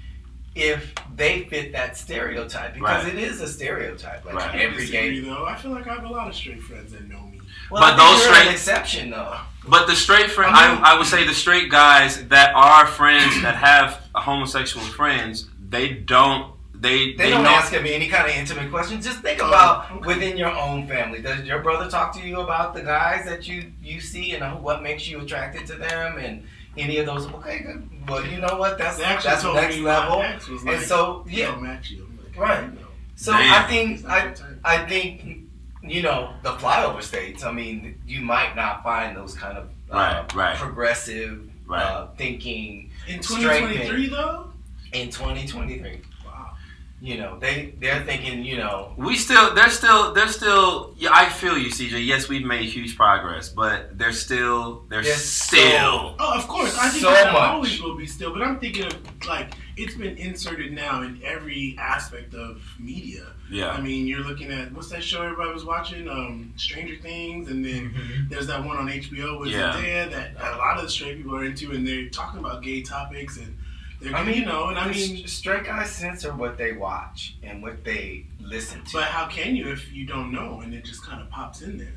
if they fit that stereotype because Right. it is a stereotype. Like Right. Every disagree gay. though. I feel like I have a lot of straight friends that know me. Well, But I think those you're straight- an exception though. But the straight friend, I mean- I, I would say the straight guys that are friends that have homosexual friends, they don't. They They, they, don't know. ask him any kind of intimate questions. Just think Oh, about within your own family. Does your brother talk to you about the guys that you you see and what makes you attracted to them and any of those? Okay, good. Well, you know what? That's They that's told next level. my ex was And so "He yeah, don't match you. Like, Right. I know. so Damn. I think I. I think you know the flyover states. I mean, you might not find those kind of uh, Right, right. progressive Right. uh, thinking in 2023 though. in 2023. Wow. You know, they they're thinking. You know, We still, they're still, they're still. Yeah, I feel you, CJ. Yes, we've made huge progress, but they're still, they're There's still. Oh, of course. I think So there much. always will be still, but I'm thinking of like it's been inserted now in every aspect of media. Yeah. I mean, you're looking at what's that show everybody was watching? Um, Stranger Things, and then there's that one on HBO with Yeah. Zendaya that a lot of the straight people are into, and they're talking about gay topics, and they're, I mean, you know, and I mean, straight guys censor what they watch and what they listen to. but how can you if you don't know, and it just kind of pops in there?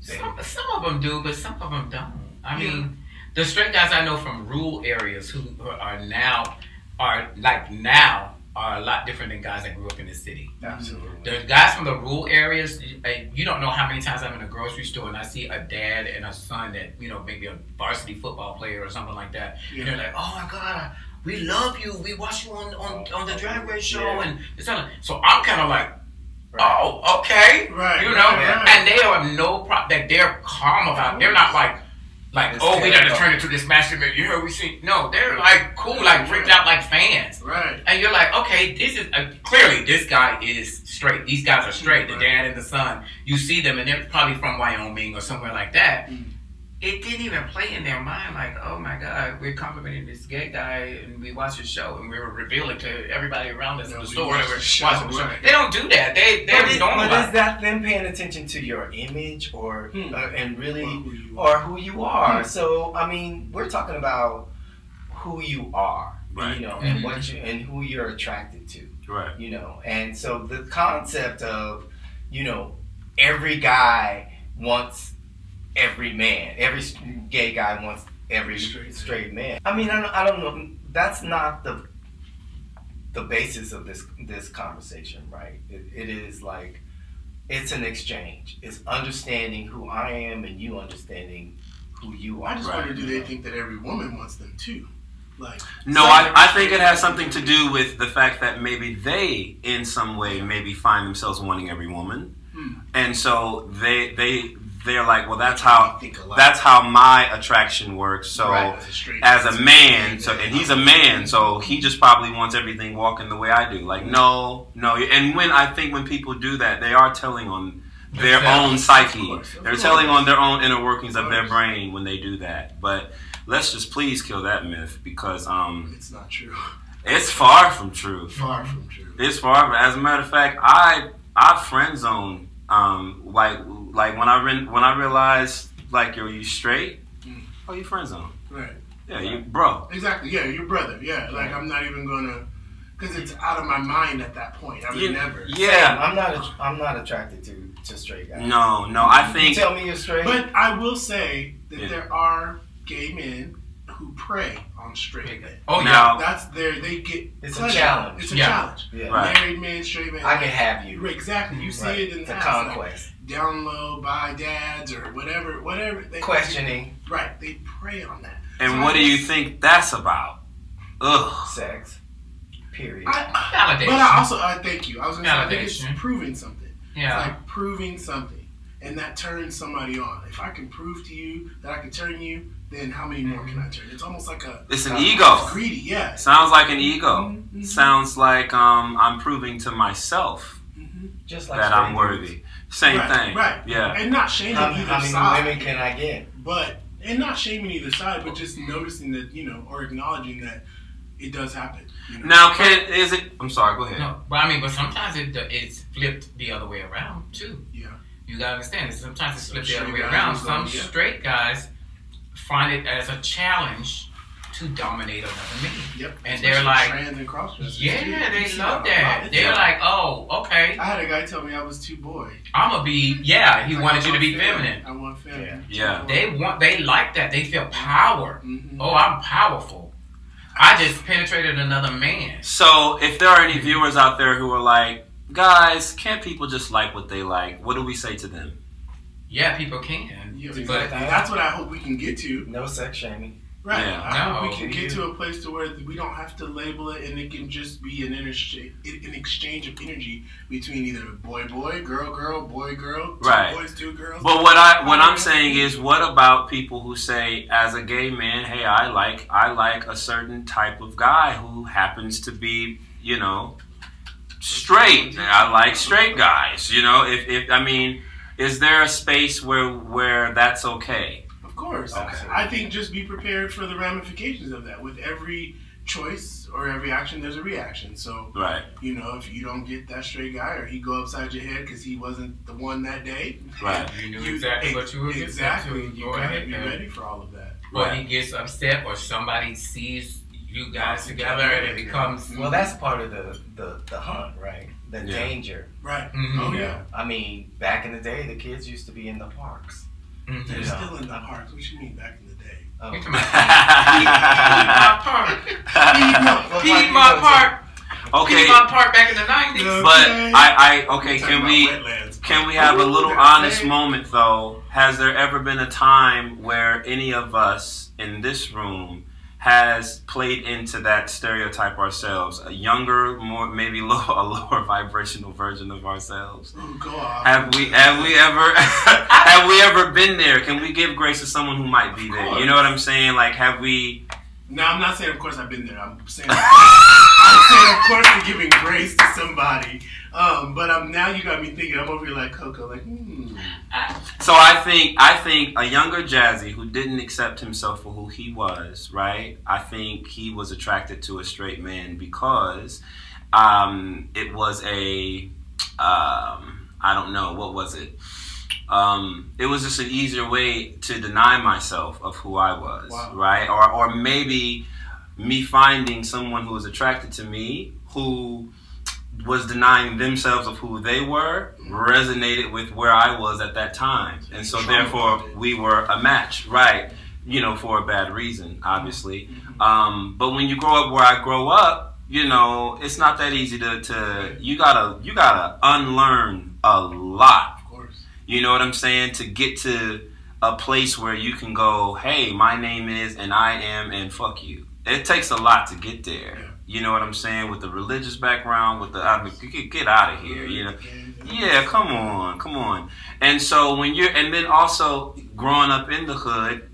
Some, some of them do, but some of them don't. I Yeah. mean, the straight guys I know from rural areas who who are now are like now are a lot different than guys that grew up in the city. Absolutely. The guys from the rural areas, you- don't know how many times I'm in a grocery store and I see a dad and a son that you know maybe a varsity football player or something like that, Yeah. and they're like, "Oh my God, we love you. We watch you on on, on the Drag Race show." Yeah. And it's not, so I'm kind of like, "Oh, okay." Right, You know, right, right. and they have no problem. That they're calm about. it. They're not like, like, It's oh, we gotta turn it to this masturbate. You heard we see? No, they're like cool, like freaked out, like fans. Right. And you're like, okay, this is uh, clearly this guy is straight. These guys are straight. The dad and the son. You see them, and they're probably from Wyoming or somewhere like that. Mm. It didn't even play in their mind, like, oh my God, we're complimenting this gay guy, and we watch his show, and we're revealing to everybody around us Yeah, in the we store watch that we're the show, watching the show. right. They don't do that. They they're But, it, but is that them paying attention to your image or Hmm. uh, and really Or who you or who you are? Hmm. So I mean, we're talking about who you are, Right. you know, Mhm. and what you and who you're attracted to, Right. you know. And so the concept of, you know, every guy wants every man, every gay guy wants every Straight straight, man. man. I mean, I don't, I don't know. That's not the the basis of this this conversation, right? It, it is like it's an exchange. It's understanding who I am and you understanding who you are. I just Right. wonder, do they think that every woman wants them too? Like, No, I, I think it has something to do with the fact that maybe they, in some way, maybe find themselves wanting every woman, Hmm. and so they they they're like, well, that's how think a lot. that's how my attraction works. So Right, as a straight as a man. so and he's a man, so he just probably wants everything walking the way I do. Like, no, no. And when I think when people do that, they are telling on their Exactly. own psyche. Of course, of They're course. telling on their own inner workings of Of their brain when they do that. But let's just please kill that myth because um, It's not true. it's far from true. Far from true. It's far. As a matter of fact, I I friend zone. Um, like like when I re- when I realized like yo, you straight. Mm. Oh, you friend zone. Right. Yeah, you bro. Exactly. Yeah, your brother. Yeah. Like I'm not even gonna, because it's out of my mind at that point. I would You- never. Yeah. I'm not. I'm not attracted to to straight guys. No, no. I You think tell me you're straight. But I will say that Yeah. there are gay men who prey on straight men. Oh yeah. now. That's their. They get. It's a challenge. It's a Yeah. challenge. yeah. Right. Married men, straight men. I can have you. Exactly. You see Right. it in It's the a house, like, conquest. Down low by dads or whatever, whatever. They, Questioning Right. They prey on that. And So what do you think that's about? Ugh. sex. Period. I, Validation. but I also, I thank you. I was going to say, I think it's Validation. proving something. yeah. It's like proving something, and that turns somebody on. If I can prove to you that I can turn you, then how many more can I turn? It's almost like a It's an Uh, ego. greedy. Yeah. Sounds like an ego. Mhm. Sounds like um, I'm proving to myself Mhm. Just like that I'm straight worthy. Same right, thing. Right. Yeah. And not shaming How, either how many side, women can I get? but and not shaming either side, but just noticing that you know or acknowledging that it does happen. You know? Now, can is it? I'm sorry. Go ahead. No, but I mean, but sometimes it it's flipped the other way around too. Yeah. You gotta understand. Sometimes it's Some flipped the other way around. Some yeah. straight guys find it as a challenge to dominate another man. Yep. And they're like- trans and cross dressers. Yeah, too. They see love a that. They're Yeah. like, oh, okay, I had a guy tell me I was too boy. I'm gonna be. Yeah, he Like, wanted you to be fem- feminine. I want feminine. Yeah. They want. They like that. They feel power. Mhm. Oh, I'm powerful. I just penetrated another man. So, if there are any viewers out there who are like, guys, can't people just like what they like? What do we say to them? Yeah, people can. Yeah, but exactly. That's what I hope we can get to. No sex shaming. Right. Yeah. Uh, I No. we can get to a place to where we don't have to label it, and it can just be an intercha- an exchange of energy between either boy boy, girl girl, boy girl, two Right. boys, two girls. But what I what I'm saying is, what about people who say, as a gay man, hey, I like I like a certain type of guy who happens to be, you know, straight. I like straight guys. You know, if if I mean, is there a space where where that's okay? Of course. Okay. I think just be prepared for the ramifications of that. With every choice or every action there's a reaction. So Right. you know, if you don't get that straight guy, or he go upside your head because he wasn't the one that day, Right. You knew exactly what you were getting exactly. You Go gotta ahead be and- ready for all of that. or Right. he gets upset, or somebody sees you guys together, and it becomes. Well, that's part of the, the, the hunt, right? The Yeah. danger. Right. Mhm. Oh You yeah. I mean, back in the day, the kids used to be in the parks. Mhm. They're Yeah. still in the parks. What you mean back in the day? Um, You talking about Piedmont Park? what Piedmont park you Okay. Piedmont Park back in the nineties. But I, I okay, can we wetlands. can we have a little honest moment though? Has there ever been a time where any of us in this room has played into that stereotype ourselves? A younger, more maybe low, a lower vibrational version of ourselves. Ooh, go off. Have we have we ever have we ever been there? Can we give grace to someone who might be there? You know what I'm saying? Like have we No, I'm not saying, of course, I've been there. I'm saying, I'm saying, of course, you're giving grace to somebody. Um, but um, now you got me thinking. I'm over here like Coco, like, hmm. So I think I think a younger Jazzy who didn't accept himself for who he was, right? I think he was attracted to a straight man because um, it was a um, I don't know what was it. Um, it was just an easier way to deny myself of who I was, Wow. right? Or or maybe me finding someone who was attracted to me who was denying themselves of who they were resonated with where I was at that time. And so therefore we were a match, right? You know, for a bad reason, obviously. Um, but when you grow up where I grow up, you know, it's not that easy to, to you gotta you gotta unlearn a lot. Of course. You know what I'm saying? To get to a place where you can go, hey, my name is and I am and fuck you. It takes a lot to get there. You know what I'm saying? With the religious background, with the I mean, get, get out of here. You know, yeah, come on, come on. And so when you're, and then also growing up in the hood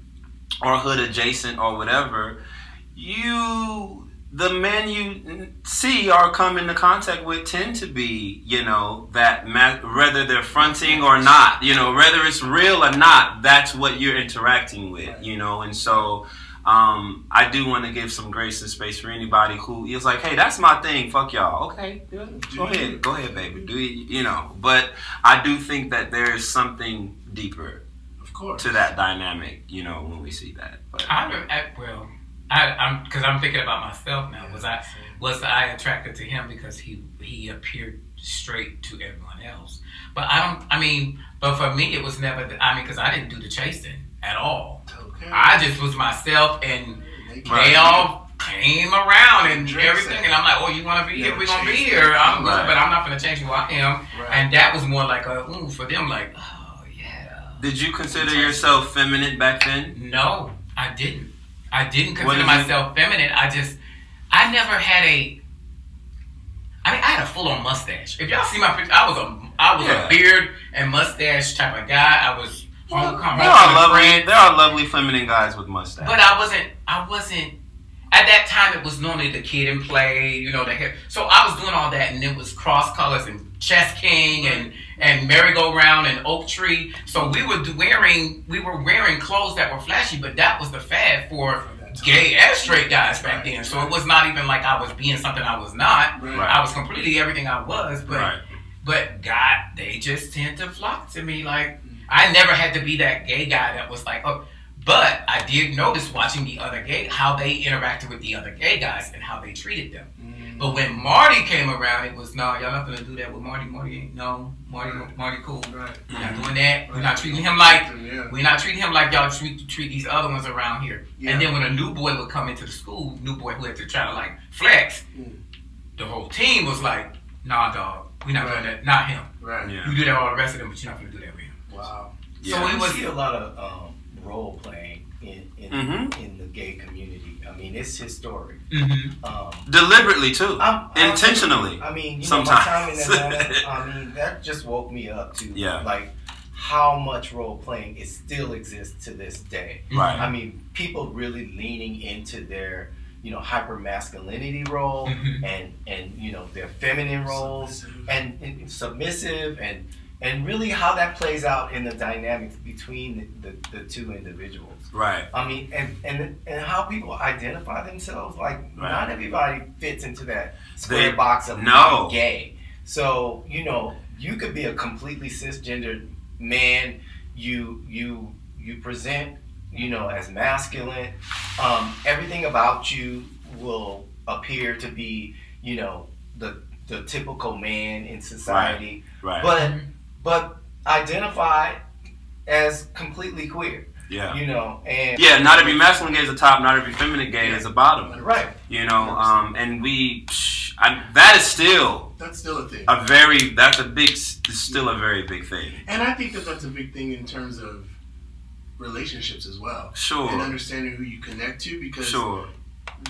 or hood adjacent or whatever, you, the men you see or come into contact with tend to be, you know, that ma- whether they're fronting or not, you know, whether it's real or not, that's what you're interacting with, you know, and so. Um, I do want to give some grace and space for anybody who is like, "Hey, that's my thing. Fuck y'all." Okay, go ahead, go ahead, baby. Do you, you know? But I do think that there is something deeper Of course. to that dynamic. You know, when we see that. But I, don't- I well, I, I'm because I'm thinking about myself now. Was I was I attracted to him because he he appeared straight to everyone else? But I don't. I mean, but for me, it was never. I mean, because I didn't do the chasing at all. Okay. I just was myself, and Right. they all came around and everything. And I'm like, oh, you want to be here? We're gonna be here. I'm good, Right. but I'm not gonna change who I am. Right. And that was more like a ooh for them, like, oh yeah. did you consider yourself feminine back then? No, I didn't. I didn't consider did you- myself feminine. I just, I never had a. I mean, I had a full on mustache. If y'all see my picture, I was a, I was Yeah. a beard and mustache type of guy. I was Well, homecoming. there are lovely, there are lovely feminine guys with mustaches. But I wasn't. I wasn't. At that time, it was normally the kid and play. You know, the hair. So I was doing all that, and it was cross colors and chess king and and merry-go-round and oak tree. So we were wearing we were wearing clothes that were flashy, but that was the fad for gay and straight guys back then. So it was not even like I was being something I was not. Right. Right. I was completely everything I was. But right. but God, they just tend to flock to me. Like I never had to be that gay guy that was like, oh. But I did notice watching the other gay how they interacted with the other gay guys and how they treated them. Mm. But when Marty came around, it was no, y'all not gonna do that with Marty. Marty ain't no Marty. Marty cool. Right. We're not doing that. We're not treating him like Yeah. we're not treating him like y'all treat treat these other ones around here. Yeah. And then when a new boy would come into the school, new boy who had to try to like flex, Mm. the whole team was like, Nah, dog, we're not Right. doing that. Not him. Right. Yeah. You do that all the rest of them, but you're not gonna do that with him. Wow. Yeah. So we You was see a lot of um, role playing in in, Mhm. in the gay community. I mean, it's historic. mm-hmm. Um, Deliberately too. I'm, I'm- Intentionally. I mean, you Sometimes. know, my time in Atlanta. I mean, that just woke me up to Yeah. like how much role playing it still exists to this day. Right. I mean, people really leaning into their you know hyper masculinity role Mhm. and and you know their feminine roles Submissive. and, and submissive and and really how that plays out in the dynamics between the, the, the two individuals. Right. I mean, and, and and how people identify themselves. Like, Right. not everybody fits into that square They- box of no. Gay. So you know, you could be a completely cisgendered man. You you you present, you know, as masculine. Um, everything about you will appear to be, you know, the the typical man in society Right. Right. but but identify as completely queer. yeah. You know, and Yeah, not every masculine gay is a top, not every feminine gay is a bottom. right. You know, um, and we, psh, I, that is still That's still a thing. a very, that's a big, s- still a very big thing. And I think that that's a big thing in terms of relationships as well. Sure. And understanding who you connect to because Sure.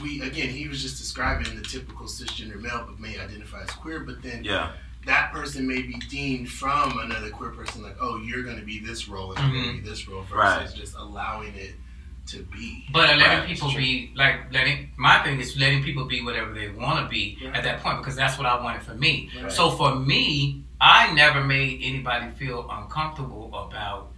we, again, he was just describing the typical cisgender male but may identify as queer, but then Yeah. That person may be deemed from another queer person like, oh, you're going to be this role and I'm going to be this role versus Right. just allowing it to be. But letting Right. people be like letting my thing is letting people be whatever they want to be Right. at that point because that's what I wanted for me. Right. So for me, I never made anybody feel uncomfortable about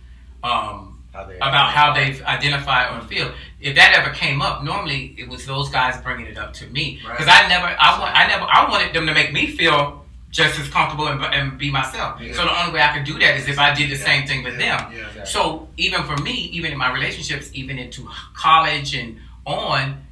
um, How they about how they identify or feel. If that ever came up, normally it was those guys bringing it up to me Right. because I never, I want, I never, I wanted them to make me feel just as comfortable and, and be myself. Yeah. So the only way I could do that is if I did the same thing with Yeah, them. yeah. So even for me, even in my relationships, even into college and on,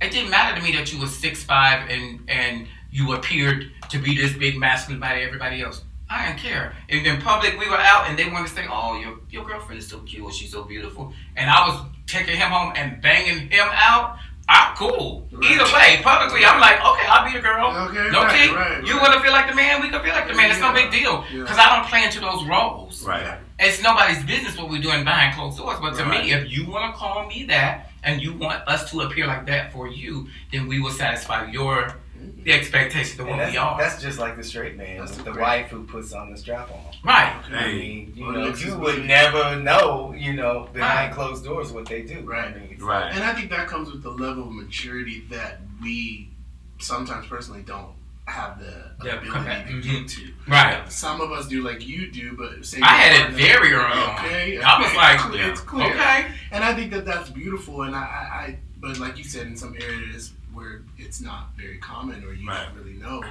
it didn't matter to me that you were six five and and you appeared to be this big masculine body everybody else. I didn't care. And in public, we were out and they wanted to say, "Oh, your your girlfriend is so cute. She's so beautiful." And I was taking him home and banging him out. I cool. Right. Either way, publicly, I'm like, okay, I'll be the girl. Okay, no right, key. right, you want to feel like the man, we can feel like the man. It's no big deal Yeah. because I don't play into those roles. Right. It's nobody's business what we're doing behind closed doors. But to Right. me, if you want to call me that and you want us to appear like that for you, then we will satisfy your mm-hmm. the expectations of what that's, we are. that's just like the straight man, That's the the wife who puts on the strap on. Right. I mean, you know, you would good. never know, you know, behind Right. closed doors what they do. Right. I mean, Right. And I think that comes with the level of maturity that we sometimes personally don't have the Yeah, ability correct. to Mhm. get to. Right. Some of us do like you do, but say I had it very early on. Okay, I was okay, like, it's clear, it's clear. Okay. And I think that that's beautiful. And I, I, I, but like you said, in some areas where it's not very common or you Right. don't really know,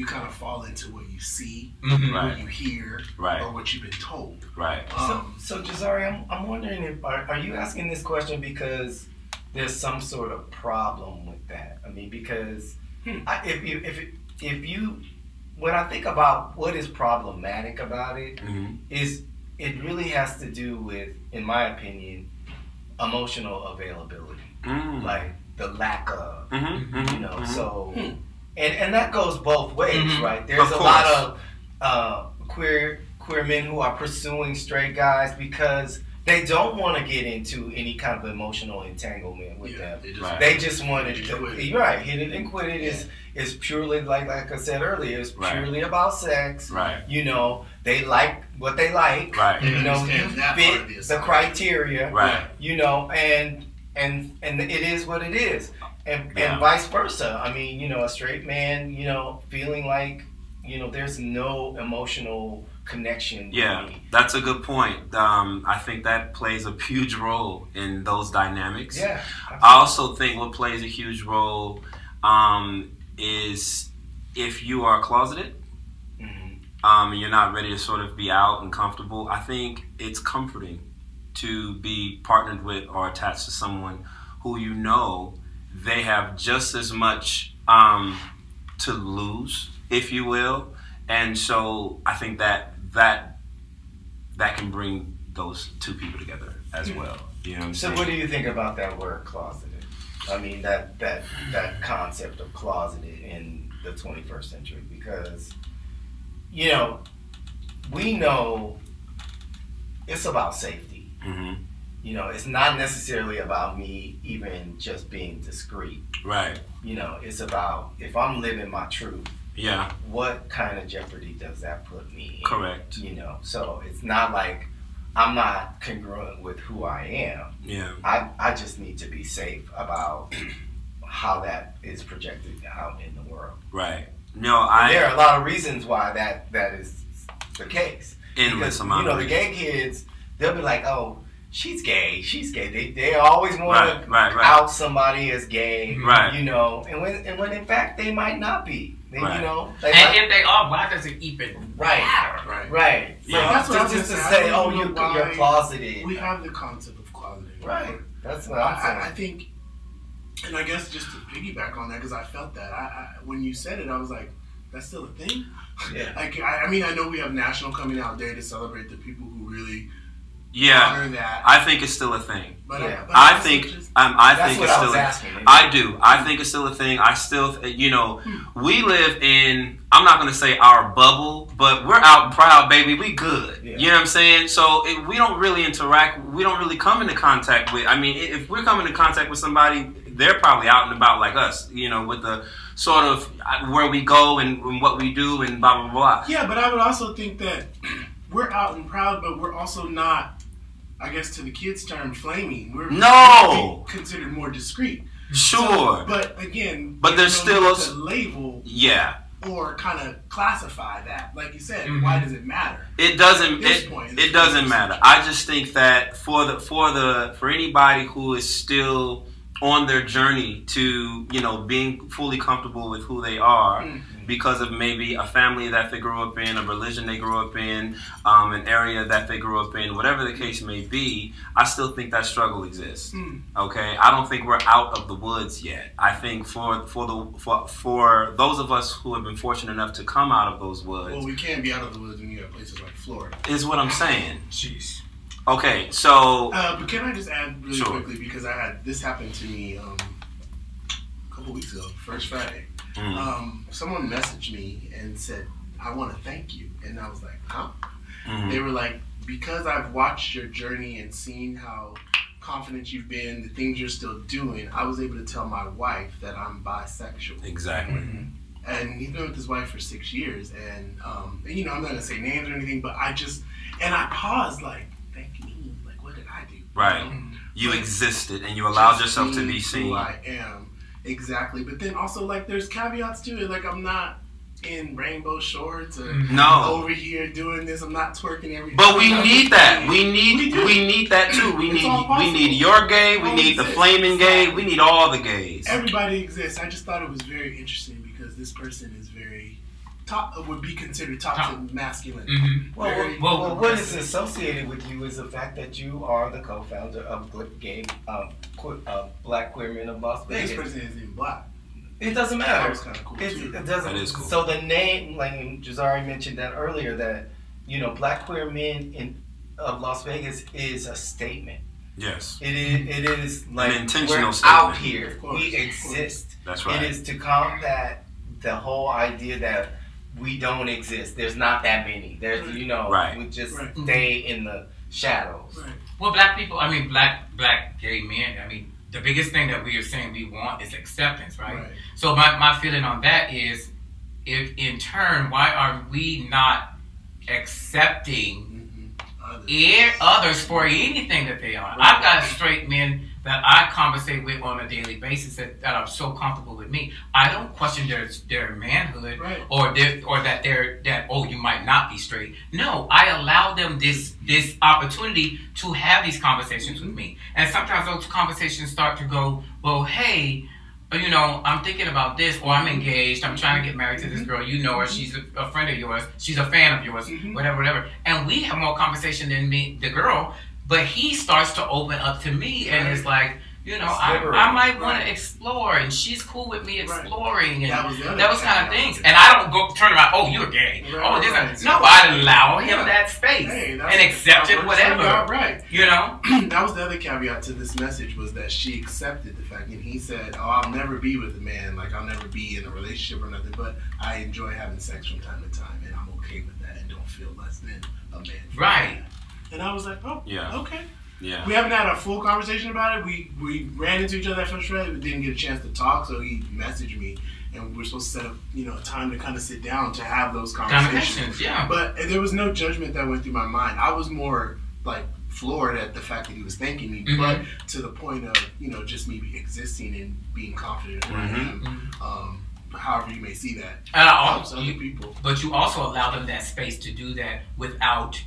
you kind of fall into what you see, Mhm. Right. what you hear, Right. or what you've been told. Right. Um, So, so Jazarri, I'm, I'm wondering if are, are you asking this question because there's some sort of problem with that? I mean, because Hmm. I, if you if if you when I think about what is problematic about it Mhm. is it really has to do with, in my opinion, emotional availability, Mm. like the lack of Mhm, mhm, you know mhm. so and and that goes both ways Mhm. right there's a lot of uh, queer queer men who are pursuing straight guys because they don't want to get into any kind of emotional entanglement with yeah, them they just, Right. they just want it to and you're right hit it and quit it is is purely like like I said earlier it's Right. purely about sex Right. you know they like what they like Right. you know you Understand that part of fit the the criteria Right. you know, and and and it is what it is, and and vice versa. I mean, you know, a straight man, you know, feeling like you know, there's no emotional connection. Yeah, me. that's a good point. Um, I think that plays a huge role in those dynamics. yeah. I also think what plays a huge role um, is if you are closeted Mhm. um, and you're not ready to sort of be out and comfortable, I think it's comforting to be partnered with or attached to someone who you know they have just as much um, to lose, if you will. And so I think that that that can bring those two people together as well. You know what So, saying? what do you think about that word closeted? I mean, that that that concept of closeted in the 21st century, because you know, we know it's about safety. hmm You know, it's not necessarily about me even just being discreet. Right. You know, it's about if I'm living my truth, Yeah. what kind of jeopardy does that put me in? Correct. You know, so it's not like I'm not congruent with who I am. Yeah. I, I just need to be safe about how that is projected out in the world. Right. No, I. there are a lot of reasons why that, that is the case. Endless Because, amount You know, the gay kids, they'll be like, "Oh, she's gay. She's gay." They they always want Right, to right, right. out somebody as gay. Right. You know, and when and when in fact they might not be. They, Right. You know. They And might- if they are, why does it even Right. matter? Right. Right. So Yeah. That's what I just, just to say. Say, oh, you, you're closeted. We have the concept of closeting. Right. That's what I, I'm I, I think, and I guess just to piggyback on that, because I felt that. I, I when you said it, I was like, "That's still a thing." Yeah. Like, I, I mean, I know we have National Coming Out Day to celebrate the people who really Yeah, that. I think it's still a thing. but Yeah. but I think just- um, I That's think what it's I was still. A, asking. I do. I think it's still a thing. I still, you know, we live in. I'm not going to say our bubble, but we're out and proud, baby. We good. Yeah. You know what I'm saying? So if we don't really interact. We don't really come into contact with. I mean, if we're coming into contact with somebody, they're probably out and about like us. You know, with the sort of uh, where we go and, and what we do and blah blah blah. Yeah, but I would also think that we're out and proud, but we're also not. I guess to the kids' term, flaming. We're No! considered more discreet. Sure. But again, But there's there's still a- to label yeah. or kind of classify that. Like you said, Mhm. why does it matter? It doesn't. At this It, point, it doesn't matter. I just think that for the for the for anybody who is still on their journey to you know being fully comfortable with who they are Mhm. Because of maybe a family that they grew up in, a religion they grew up in, um, an area that they grew up in, whatever the case may be, I still think that struggle exists. Mm. Okay, I don't think we're out of the woods yet. I think for for the for, for those of us who have been fortunate enough to come out of those woods Well, we can't be out of the woods when you have places like Florida. is what I'm saying. Jeez. Okay, so Uh, but can I just add really Sure. quickly because I had this happened to me um, a couple weeks ago, first Friday. Mm. Um, someone messaged me and said, "I want to thank you," and I was like, "Huh?" Mhm. They were like, "Because I've watched your journey and seen how confident you've been, the things you're still doing, I was able to tell my wife that I'm bisexual." exactly. and he's been with his wife for six years. And, um, and you know, I'm not gonna say names or anything, but I just and I paused, like, thank me, like, what did I do? Right. You? You existed and you allowed yourself to being be Who seen. I am, exactly. But then also, like, there's caveats to it. Like, I'm not in rainbow shorts or mm-hmm. No. over here doing this. I'm not twerking every. But we I'm need that. saying. We need We we, need that too. We It's need we need your gay, we All need the flaming gay, we need all the gays. Everybody exists. I just thought it was very interesting because this person is very top would be considered toxic Top. masculine. Mm-hmm. Well, Very- well, well, what is associated with you is the fact that you are the co-founder of Gl- Gay que- uh, Black Queer Men of Las This Vegas. person isn't even black. It doesn't That matter. was kind of cool It, too. it doesn't. That is cool. So the name, like Jazarri mentioned that earlier, that you know, Black Queer Men in of Las Vegas is a statement. Yes. It is. It is like intentional we're statement. out here. Of course, we of exist. That's It right. is to combat the whole idea that we don't exist. There's not that many. There's you know Right. we just Right. stay in the shadows. Right. Well, black people, I mean, black black gay men. I mean, the biggest thing that we are saying we want is acceptance, right? Right. So my, my feeling on that is, if in turn, why are we not accepting Mm-hmm. Others. others for anything that they are? I've got straight men that I conversate with on a daily basis that, that are so comfortable with me. I don't question their their manhood Right. or their, or that they're that oh you might not be straight. No, I allow them this this opportunity to have these conversations with mm-hmm. me. And sometimes those conversations start to go, well, hey, you know, I'm thinking about this, or I'm mm-hmm. engaged, I'm trying to get married to this mm-hmm. girl, you know her, she's a, a friend of yours, she's a fan of yours, Mhm. whatever, whatever. And we have more conversation than me, the girl, but he starts to open up to me and it's like, you know, I, I might want Right. to explore, and she's cool with me Right. exploring, and That was those kind of things. And I don't go turn around, oh, you're gay. Right, oh, this. right. No, I allow him Yeah. that space Hey, and accept it, works for you out whatever. Right. You know? that was the other caveat to this message was that she accepted the fact, and he said, "Oh, I'll never be with a man. Like I'll never be in a relationship or nothing. But I enjoy having sex from time to time, and I'm okay with that, and don't feel less than a man." Right. that." And I was like, "Oh, Yeah. okay." Yeah. We haven't had a full conversation about it. We we ran into each other at first Friday, but didn't get a chance to talk. So he messaged me, and we're supposed to set up, you know, a time to kind of sit down to have those conversations. Conversations, yeah. But there was no judgment that went through my mind. I was more like floored at the fact that he was thanking me, Mhm. but to the point of you know just me existing and being confident in who I am. Um, however you may see that And I also, other you, people. but you also allow them that space to do that without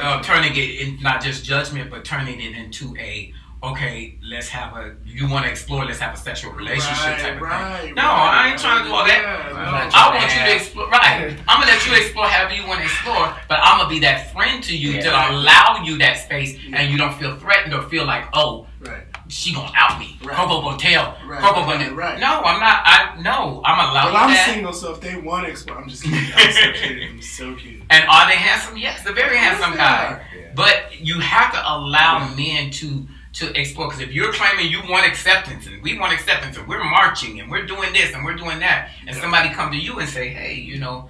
uh, turning it in not just judgment, but turning it into a okay, let's have a you want to explore, let's have a sexual relationship Right, type of right, thing. No, right, I ain't trying to do all that. yeah, no. I want you to explore. Right, I'm gonna let you explore however you want to explore, but I'm gonna be that friend to you to Yeah. allow you that space, and you don't feel threatened or feel like, oh, Right. She gonna out me. Right. Coco gonna tell. Right, Coco right, gonna. right. No, I'm not. I no. I'm allowing Well, I'm that. single, so if they want to explore, I'm just kidding. I'm so cute. I'm so cute. And are they handsome? Yes, they're very handsome they guys. are. But you have to allow men to to explore. Because if you're claiming you want acceptance and we want acceptance and we're marching and we're doing this and we're doing that, and Yeah. somebody come to you and say, hey, you know.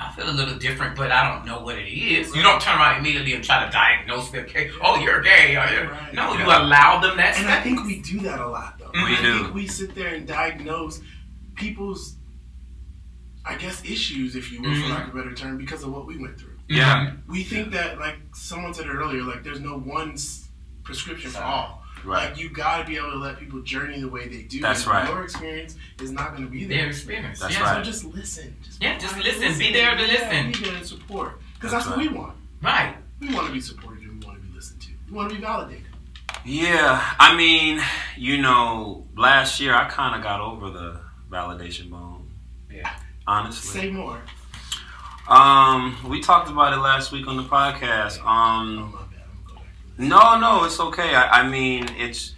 I feel a little different, but I don't know what it is. You don't turn around immediately and try to diagnose them. Okay, oh, you're gay. Or, you're-" Right. No, you allow them that And I think we do that a lot, though. We I do. think we sit there and diagnose people's, I guess, issues, if you will, Mhm. for lack of a better term, because of what we went through. Yeah. We think that, like someone said earlier, like there's no one s- prescription for all. Right. Like you got to be able to let people journey the way they do. That's and right. Your experience is not going to be Their there. experience. That's yeah. right. So just listen. Just Yeah, just quiet, listen. Be there to Yeah, listen. Be there and support. Because That's that's, what we want. Right. We want to be supported and we want to be listened to. We want to be validated. Yeah, I mean, you know, last year I kind of got over the validation bone. Yeah. Honestly. Say more. Um, we talked about it last week on the podcast. Oh, Um, no, no, it's okay. I, I mean, it's,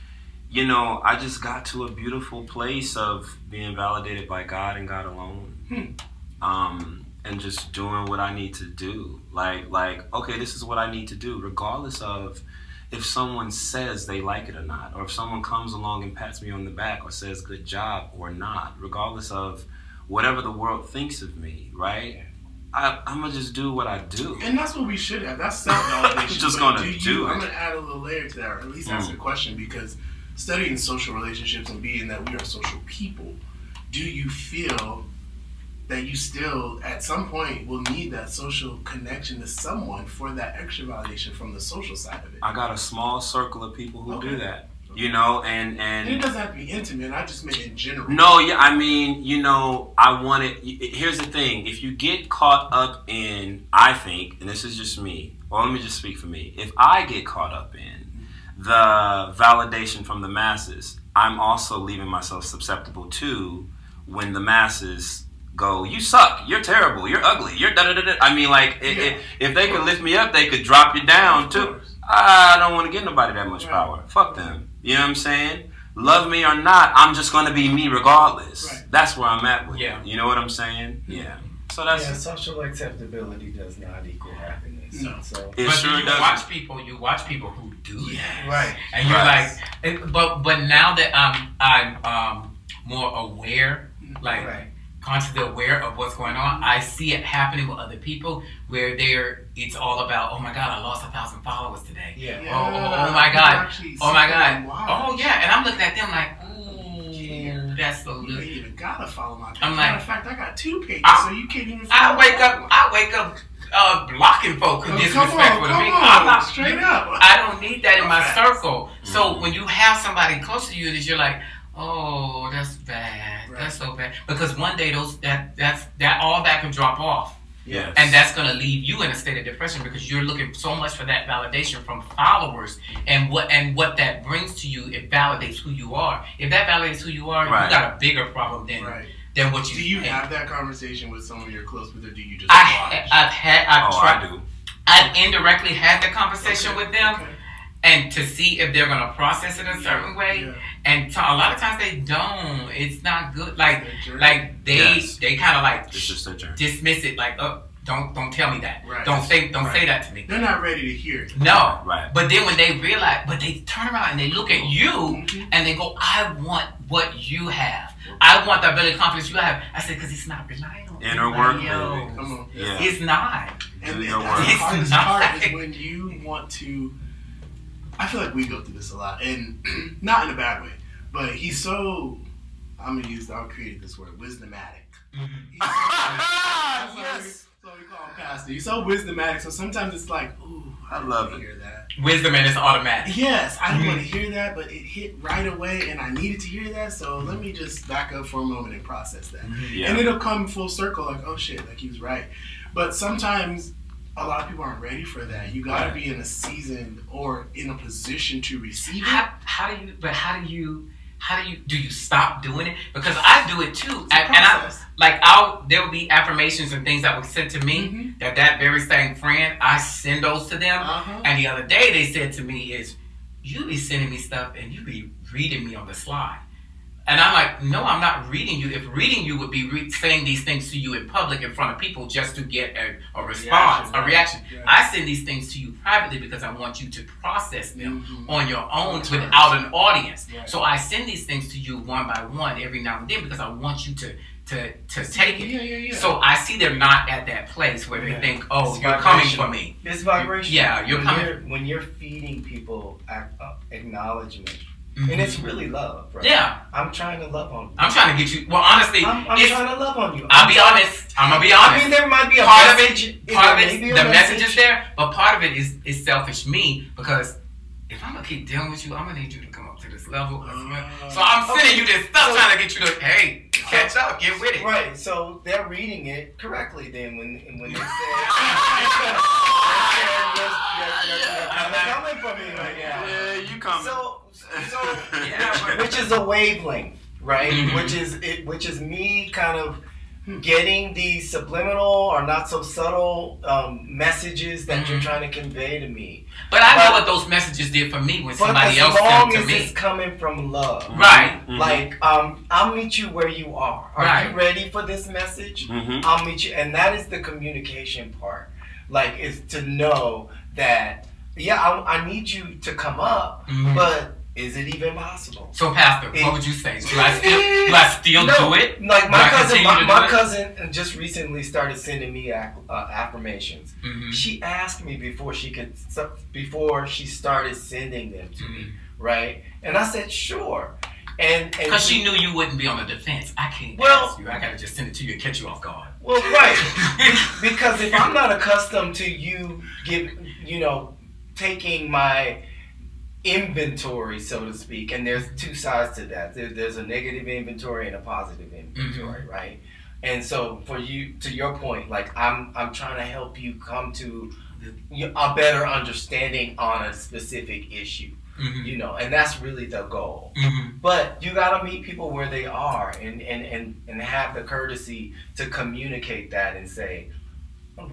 you know, I just got to a beautiful place of being validated by God and God alone. Hmm. Um, and just doing what I need to do. Like, like, okay, this is what I need to do, regardless of if someone says they like it or not, or if someone comes along and pats me on the back or says good job or not, regardless of whatever the world thinks of me, right? I, I'm gonna just do what I do. And that's what we should have. That's self validation. Just gonna you, do I'm gonna add a little layer to that, or at least ask Mm. a question because studying social relationships and being that we are social people, do you feel that you still at some point will need that social connection to someone for that extra validation from the social side of it? I got a small circle of people who do that, you know, and And it doesn't have to be intimate. I just mean in general. no, yeah, I mean, you know, I want it. Here's the thing: if you get caught up in, I think, and this is just me, or let me just speak for me. If I get caught up in the validation from the masses, I'm also leaving myself susceptible to when the masses go, "You suck, you're terrible, you're ugly, you're da da da." da." I mean, like, Yeah. if they could lift me up, they could drop you down too. I don't want to give nobody that much Right. power. Fuck them. You know what I'm saying? Love me or not, I'm just gonna be me regardless. Right. That's where I'm at with Yeah. it. You know what I'm saying? Yeah. So that's yeah, social acceptability does not equal happiness. No. So it but sure you does. watch people. You watch people who do that. Yes. right. and you're Right. like, it- but but now that I'm I'm um, more aware, like Right. Consciously aware of what's going on, I see it happening with other people where they're it's all about, oh my god, I lost a thousand followers today. Yeah. Yeah, Oh, oh, oh my god. Oh my sit there and god. watch. Oh yeah, and I'm looking at them like, ooh, Yeah. that's so You ain't even gotta follow my page. I'm Matter like- of fact, I got two pages, I- so you can't even. I wake up. one. I wake up uh, blocking folk who Oh, come disrespectful on, to come me. on, I'm not straight up. I don't need that in my Facts. circle. So Mhm. when you have somebody close to you that you're like, oh, that's bad. Right. That's so bad. Because one day those that that's that all that can drop off. Yes. And that's gonna leave you in a state of depression because you're looking so much for that validation from followers and what and what that brings to you, it validates who you are. If that validates who you are, Right. you got a bigger problem than Right. than what you Do you think. have that conversation with someone you're close with, or do you just I watch? I've had I've oh, tried I do. I've indirectly had the conversation Okay, with them okay. And to see if they're gonna process it a certain way. Yeah. And to, a lot of times they don't. It's not good. Like like they Yes. they kind of like It's just a journey. dismiss it. Like oh don't don't tell me that. Right. Don't say don't Right. say that to me. they're not ready to hear it. No. Right. But then when they realize, but they turn around and they look at you Mhm. and they go, I want what you have. I want the ability confidence you have. I said, because it's not relying on Inner work, baby. else. Come on. Yeah. It's not. And, Do and your that's the hardest part is when you want to. I feel like we go through this a lot, and not in a bad way, but he's so. I'm gonna use. I created this word, wisdomatic. Mm-hmm. He's so- that's what we- yes. that's we call him, pastor. He's so wisdomatic, so sometimes it's like, ooh, I, I love it. Hear that? Wisdom and it's automatic. Yes, I didn't want to mm-hmm. hear that, but it hit right away, and I needed to hear that. So let me just back up for a moment and process that. Mm-hmm. Yeah. And it'll come full circle, like, oh shit, like he was right. But sometimes a lot of people aren't ready for that. You got to be in a season or in a position to receive it. How, how do you? But how do you? How do you? Do you stop doing it? Because I do it too, and, I like I'll there will be affirmations and things that were sent to me Mhm. that that very same friend I send those to them. Uh-huh. And the other day they said to me is, you be sending me stuff and you be reading me on the slide. And I'm like, no, I'm not reading you. If reading you would be re- saying these things to you in public in front of people just to get a, a response, Reaction, a reaction. Yeah. I send these things to you privately because I want you to process them Mhm. on your own without an audience. So I send these things to you one by one every now and then because I want you to to to take it. Yeah, yeah, yeah. So I see they're not at that place where they Yeah. think, oh, It's you're coming for me. This vibration. Yeah, you're when coming- You're, when you're feeding people uh, acknowledgement, Mhm. and it's really love, right? Yeah, I'm trying to love on you. I'm trying to get you. Well, honestly, I'm, I'm trying to love on you. I'll I'm be honest. I'm gonna be honest. I mean, there might be a part of message. it, Is part of it, the message is there, but part of it is is selfish me because if I'm gonna keep dealing with you, I'm gonna need you to come up to this level. so I'm sending you this stuff So- trying to get you to hey catch up, get with it. Right, so they're reading it correctly then when when they say coming for me right now. Yeah, you coming. So so Yeah. which is a wavelength, right? Mhm. Which is it which is me kind of getting these subliminal or not so subtle um, messages that you're Mhm. trying to convey to me. But I know what those messages did for me when But somebody as else long did as to it's coming from love. Right. Mhm. Like, um, I'll meet you where you are. Are Right. you ready for this message? Mhm. I'll meet you, and that is the communication part. Like, is to know that, yeah, I, I need you to come up, but is it even possible? So, Pastor, It- what would you say? Do I still do I still No, do it? Like my I cousin, my, my cousin just recently started sending me ac- uh, affirmations. Mhm. She asked me before she could, before she started sending them to me, right? And I said sure. And and Because she knew you wouldn't be on the defense. I can't Well- you. I gotta just send it to you and catch you off guard. Well, right. Because if I'm not accustomed to you give, you know, taking my inventory, so to speak, and there's two sides to that. There, there's a negative inventory and a positive inventory, right? And so, for you, to your point, like I'm, I'm trying to help you come to a better understanding on a specific issue, Mhm. you know, and that's really the goal. Mhm. But you gotta meet people where they are and, and, and, and have the courtesy to communicate that and say,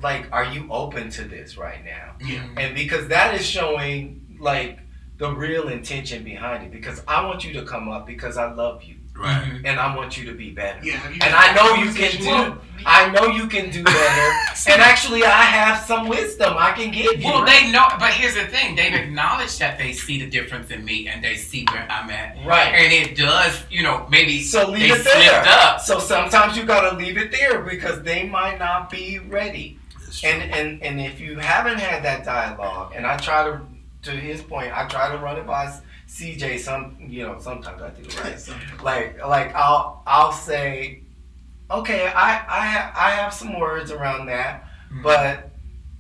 like, are you open to this right now? yeah. And because that is showing like the real intention behind it. Because I want you to come up because I love you Right. Mhm. and I want you to be better. Yeah, have you And I know you can conversation? do I know you can do better. and actually I have some wisdom I can give you. Well, they know, but here's the thing: they've acknowledged that they see the difference in me, and they see where I'm at, Right. and it does, you know, maybe So leave they it there. up. So sometimes you gotta leave it there because they might not be ready. And and and if you haven't had that dialogue, and I try to, to his point, I try to run it by CJ. Some you know sometimes I do right. like like I'll I'll say, okay, I I have I have some words around that, Mm-hmm. but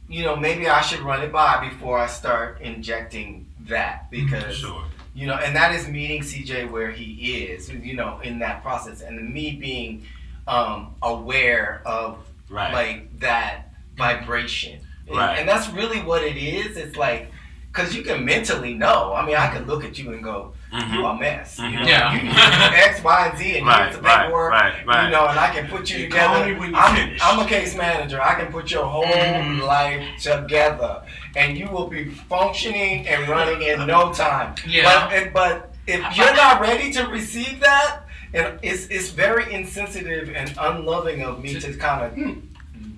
you know maybe I should run it by before I start injecting that because Sure. you know, and that is meeting CJ where he is, you know, in that process, and me being um, aware of Right. like that vibration, And- Right. and, that's really what it is. It's like because you can mentally know. I mean, I can look at you and go, Mhm. "You a mess." You Mhm. know, Yeah. you need X, Y, and Z, and Right, here's the right, paperwork. right, right. You know, and I can put you You call together. me when you I'm, finish. I'm a case manager. I can put your whole Mhm. life together, and you will be functioning and running in no time. Yeah. But but if you're not ready to receive that, and it's it's very insensitive and unloving of me to kind of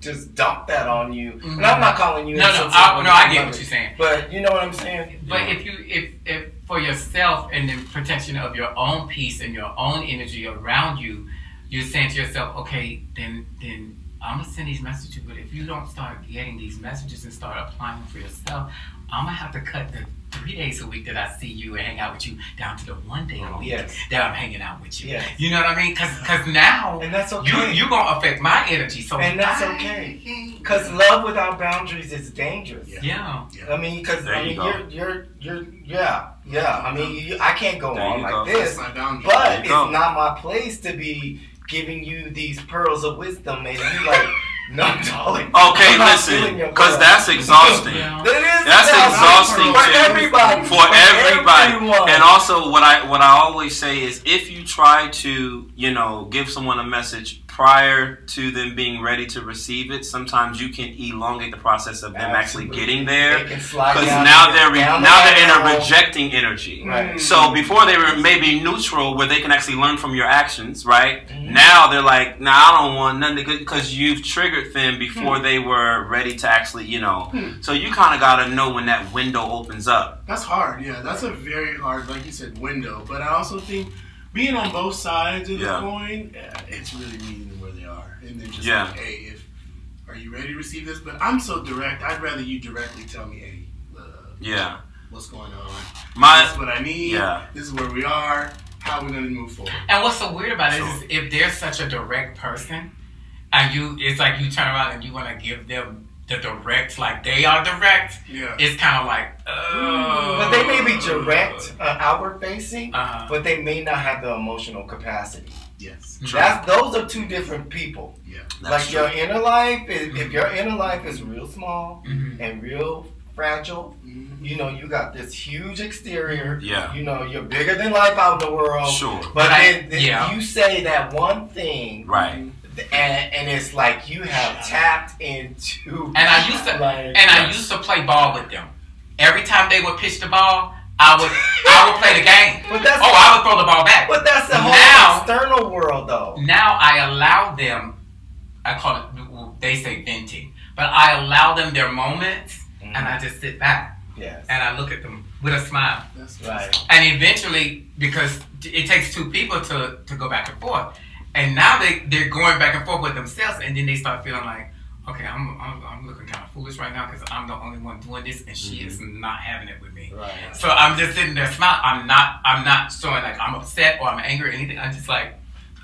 just dump that on you. And I'm mm-hmm. not calling you No, no, I, no, I get what you're saying. But you know what I'm saying? But if you, if, if for yourself and the protection of your own peace and your own energy around you, you're saying to yourself, okay, then, then I'm gonna send these messages. But if you don't start getting these messages and start applying them for yourself, I'm gonna have to cut the three days a week that I see you and hang out with you down to the one day a mm-hmm. week Yes. that I'm hanging out with you. Yes. You know what I mean? Cause, cause now And that's you okay. you gonna affect my energy. So And that's I- okay. Because love without boundaries is dangerous. Yeah. I mean, because I you mean, go. you're you're you're yeah yeah. I mean, you, I can't go There on you like go. this. That's my boundary. But it's go. not my place to be giving you these pearls of wisdom and you like No, darling. Okay, I'm listen, because that's exhausting. That is That's exhausting for too. everybody. for everybody. everyone. And also, what I what I always say is, if you try to, you know, give someone a message prior to them being ready to receive it, sometimes you can elongate the process of them actually getting there. Because now they're re- now the they're in a rejecting energy. Right. So before they were maybe neutral, where they can actually learn from your actions, right? Mm-hmm. Now they're like, "Nah, I don't want nothing," because you've triggered them before Hmm. they were ready to actually, you know. So you kind of got to know when that window opens up. That's hard. Yeah, that's a very hard, like you said, window. But I also think being on both sides of the coin, uh, it's really meeting them where they are, and then just Yeah. like, hey, if are you ready to receive this? But I'm so direct. I'd rather you directly tell me, hey, uh, Yeah, what's going on? my this is what I need. yeah. This is where we are. How are we going to move forward? And what's so weird about it Sure. is if they're such a direct person, and you, it's like you turn around and you want to give them the direct, like they are direct. Yeah. It's kind of like, oh. But they may be direct, uh, outward facing, Uh-huh. but they may not have the emotional capacity. Yes. That's those are two different people. Yeah. That's like true. your inner life, is, if your inner life is real small Mhm. and real fragile, Mhm. you know you got this huge exterior. Yeah. You know you're bigger than life out in the world. Sure. But But I- then, then yeah. you say that one thing, Right. And, and it's like you have tapped into. And I used to, like, and I used to play ball with them. Every time they would pitch the ball, I would, I would play the game. But that's Oh, I would throw the ball back. but that's the whole Now- external world, though. Now I allow them. I call it. They say venting, but I allow them their moments, and mm-hmm. I just sit back Yes. and I look at them with a smile. That's Right. And eventually, because it takes two people to, to go back and forth, and now they they're going back and forth with themselves, and then they start feeling like, okay, I'm I'm, I'm looking kind of foolish right now because I'm the only one doing this, and she is mm-hmm. not having it with me. Right. So I'm just sitting there smiling. I'm not I'm not showing like I'm upset or I'm angry or anything. I'm just like,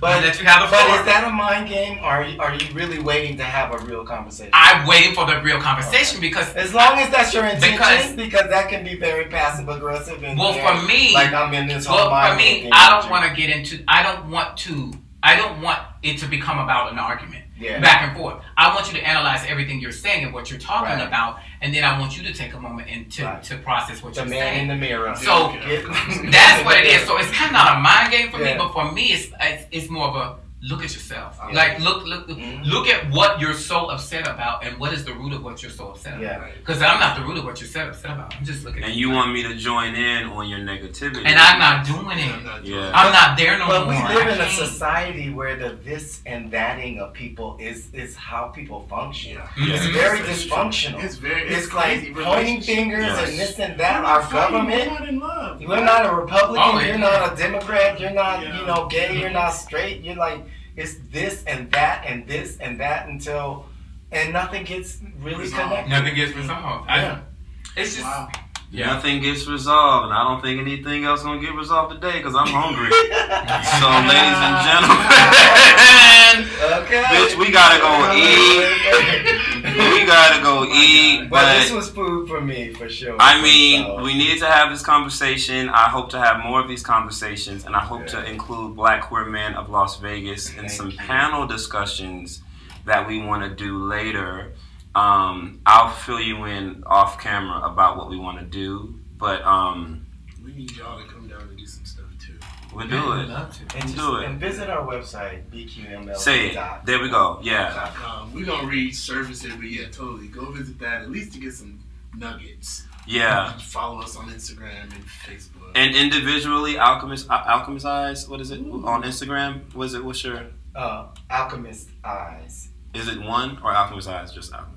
But let you have the But is that a mind game, or are you, are you really waiting to have a real conversation? I'm waiting for the real conversation because as long as that's your intention, Because- because, that can be very passive aggressive. And Well, very- for me- like I'm in this whole well, for me, I don't want to get into. I don't want to. I don't want it to become about an argument. Yeah. Back and forth. I want you to analyze everything you're saying and what you're talking Right. about, and then I want you to take a moment and to, Right. to process what the you're saying. The man in the mirror. So, Get- That's what it is. So it's kind of not a mind game for me, but for me, it's it's, it's more of a look at yourself. Yeah. Like look look Mhm. look at what you're so upset about, and what is the root of what you're so upset Yeah. about. Because I'm not the root of what you're so upset about. I'm just looking. And at you want me to join in on your negativity. and I'm not doing it. I'm not doing Yeah. it. I'm not there no But more. we live I in a can't. society where the this and thatting of people is is how people function. Yeah. Mhm. It's very dysfunctional. It's very. It's, It's, like pointing fingers Yes. and this and that. Our government. We're not in love. You're not a Republican. Oh, you're not a Democrat. You're not, Yeah. you know, gay. You're not straight. You're like it's this and that and this and that until, and nothing gets really Resolved. connected. Nothing gets resolved. I, Yeah. it's just Wow. Yeah. Nothing gets resolved, and I don't think anything else gonna get resolved today because I'm hungry. so, ladies and gentlemen, Okay. Bitch, we gotta go eat. we gotta go oh eat. But But this was food for me for sure. I mean, So, we needed to have this conversation. I hope to have more of these conversations, and I hope to include Black queer men of Las Vegas in Thank some you. panel discussions that we want to do later. Um, I'll fill you in off camera about what we want to do, but um, We need y'all to come down and do some stuff too. we'll do it. Love to. and, just, do it. and visit our website bqml. Say it. There we go. Yeah. Um, we're gonna resurface it, but yeah, totally. Go visit that at least to get some nuggets. Yeah. Follow us on Instagram and Facebook. And individually, Alchemist, Alchemist Eyes. What is it on Instagram? Was it? What's your? Uh, Alchemist Eyes. Is it one or Alchemist Eyes? Just Alchemist Al-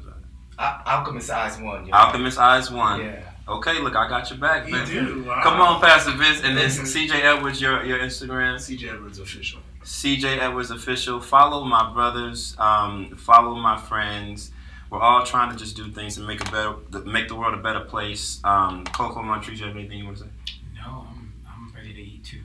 Alchemist Eyes one. you're Alchemist Eyes one. Yeah. Okay, look, I got your back, you man. do. Wow. Come on, Pastor Vince, and then Mhm. CJ Edwards, your your Instagram, CJ Edwards official. CJ Edwards official. Follow my brothers. Um, follow my friends. We're all trying to just do things and make a better, make the world a better place. Um, Coco Montrese, you have anything you want to say? No, I'm I'm ready to eat too.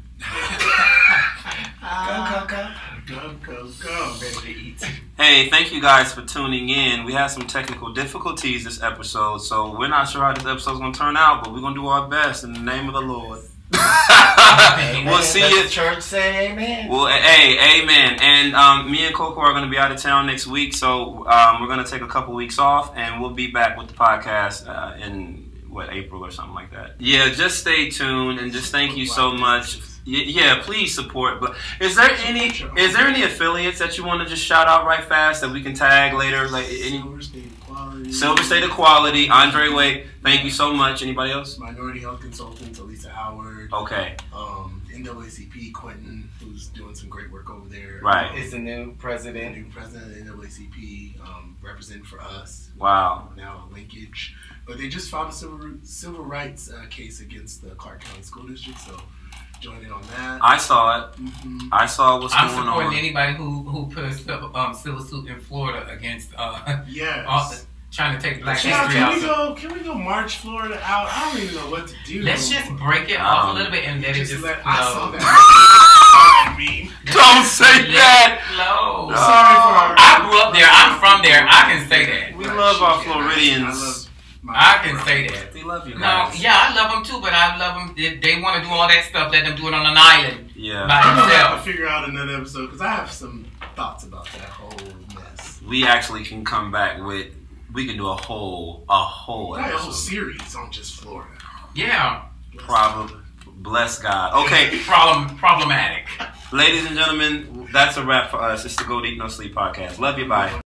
Go, go, go. Go, go, go. Ready to eat. Hey, thank you guys for tuning in. We had some technical difficulties this episode, so we're not sure how this episode's gonna turn out, but we're gonna do our best in the name of the Lord. we'll see you. church say amen. Well, hey, amen. And um, me and Coco are going to be out of town next week, so um, we're going to take a couple weeks off, and we'll be back with the podcast uh, in what April or something like that. Yeah, just stay tuned, and just thank you so much. Y- Yeah, please support. But is there any is there any affiliates that you want to just shout out right fast that we can tag later? Like any Silver State Equality. Silver State Equality, Andre Way. Thank you so much. Anybody else? Minority Health Consultants, Elisa Howard. Okay, Um, NAACP, Quentin, who's doing some great work over there. Right. Is the new The president. new president of NAACP, um, representing for us. Wow. Now a linkage. But they just filed a civil, civil rights uh, case against the Clark County School District, so join in on that. I saw it. Mhm. I saw what's going on. I'm going supporting on. anybody who who put a civil, um, civil suit in Florida against uh, Yes. all- trying to take Black Yeah, history can out. we go? Can we go march Florida out? I don't even know what to do. Let's just break it off a Um, little bit and let it Just just let- flow. I saw that. Don't say Let that. flow. No. Sorry for our. I grew up there. I'm from there. I can say that. We love our shit, yeah, Floridians. I love my- I can say that. We love you No, guys. yeah, I love them too, but I love them. They, they want to do all that stuff. Let them do it on an island Yeah. by I'm gonna have to themselves. figure out another episode because I have some thoughts about that whole mess. We actually can come back with. We can do a whole, a whole Like a whole series on just Florida. Yeah, Problem. Bless God. Okay, problem problematic. ladies and gentlemen, that's a wrap for us. It's the Go Deep No Sleep podcast. Love you. Bye.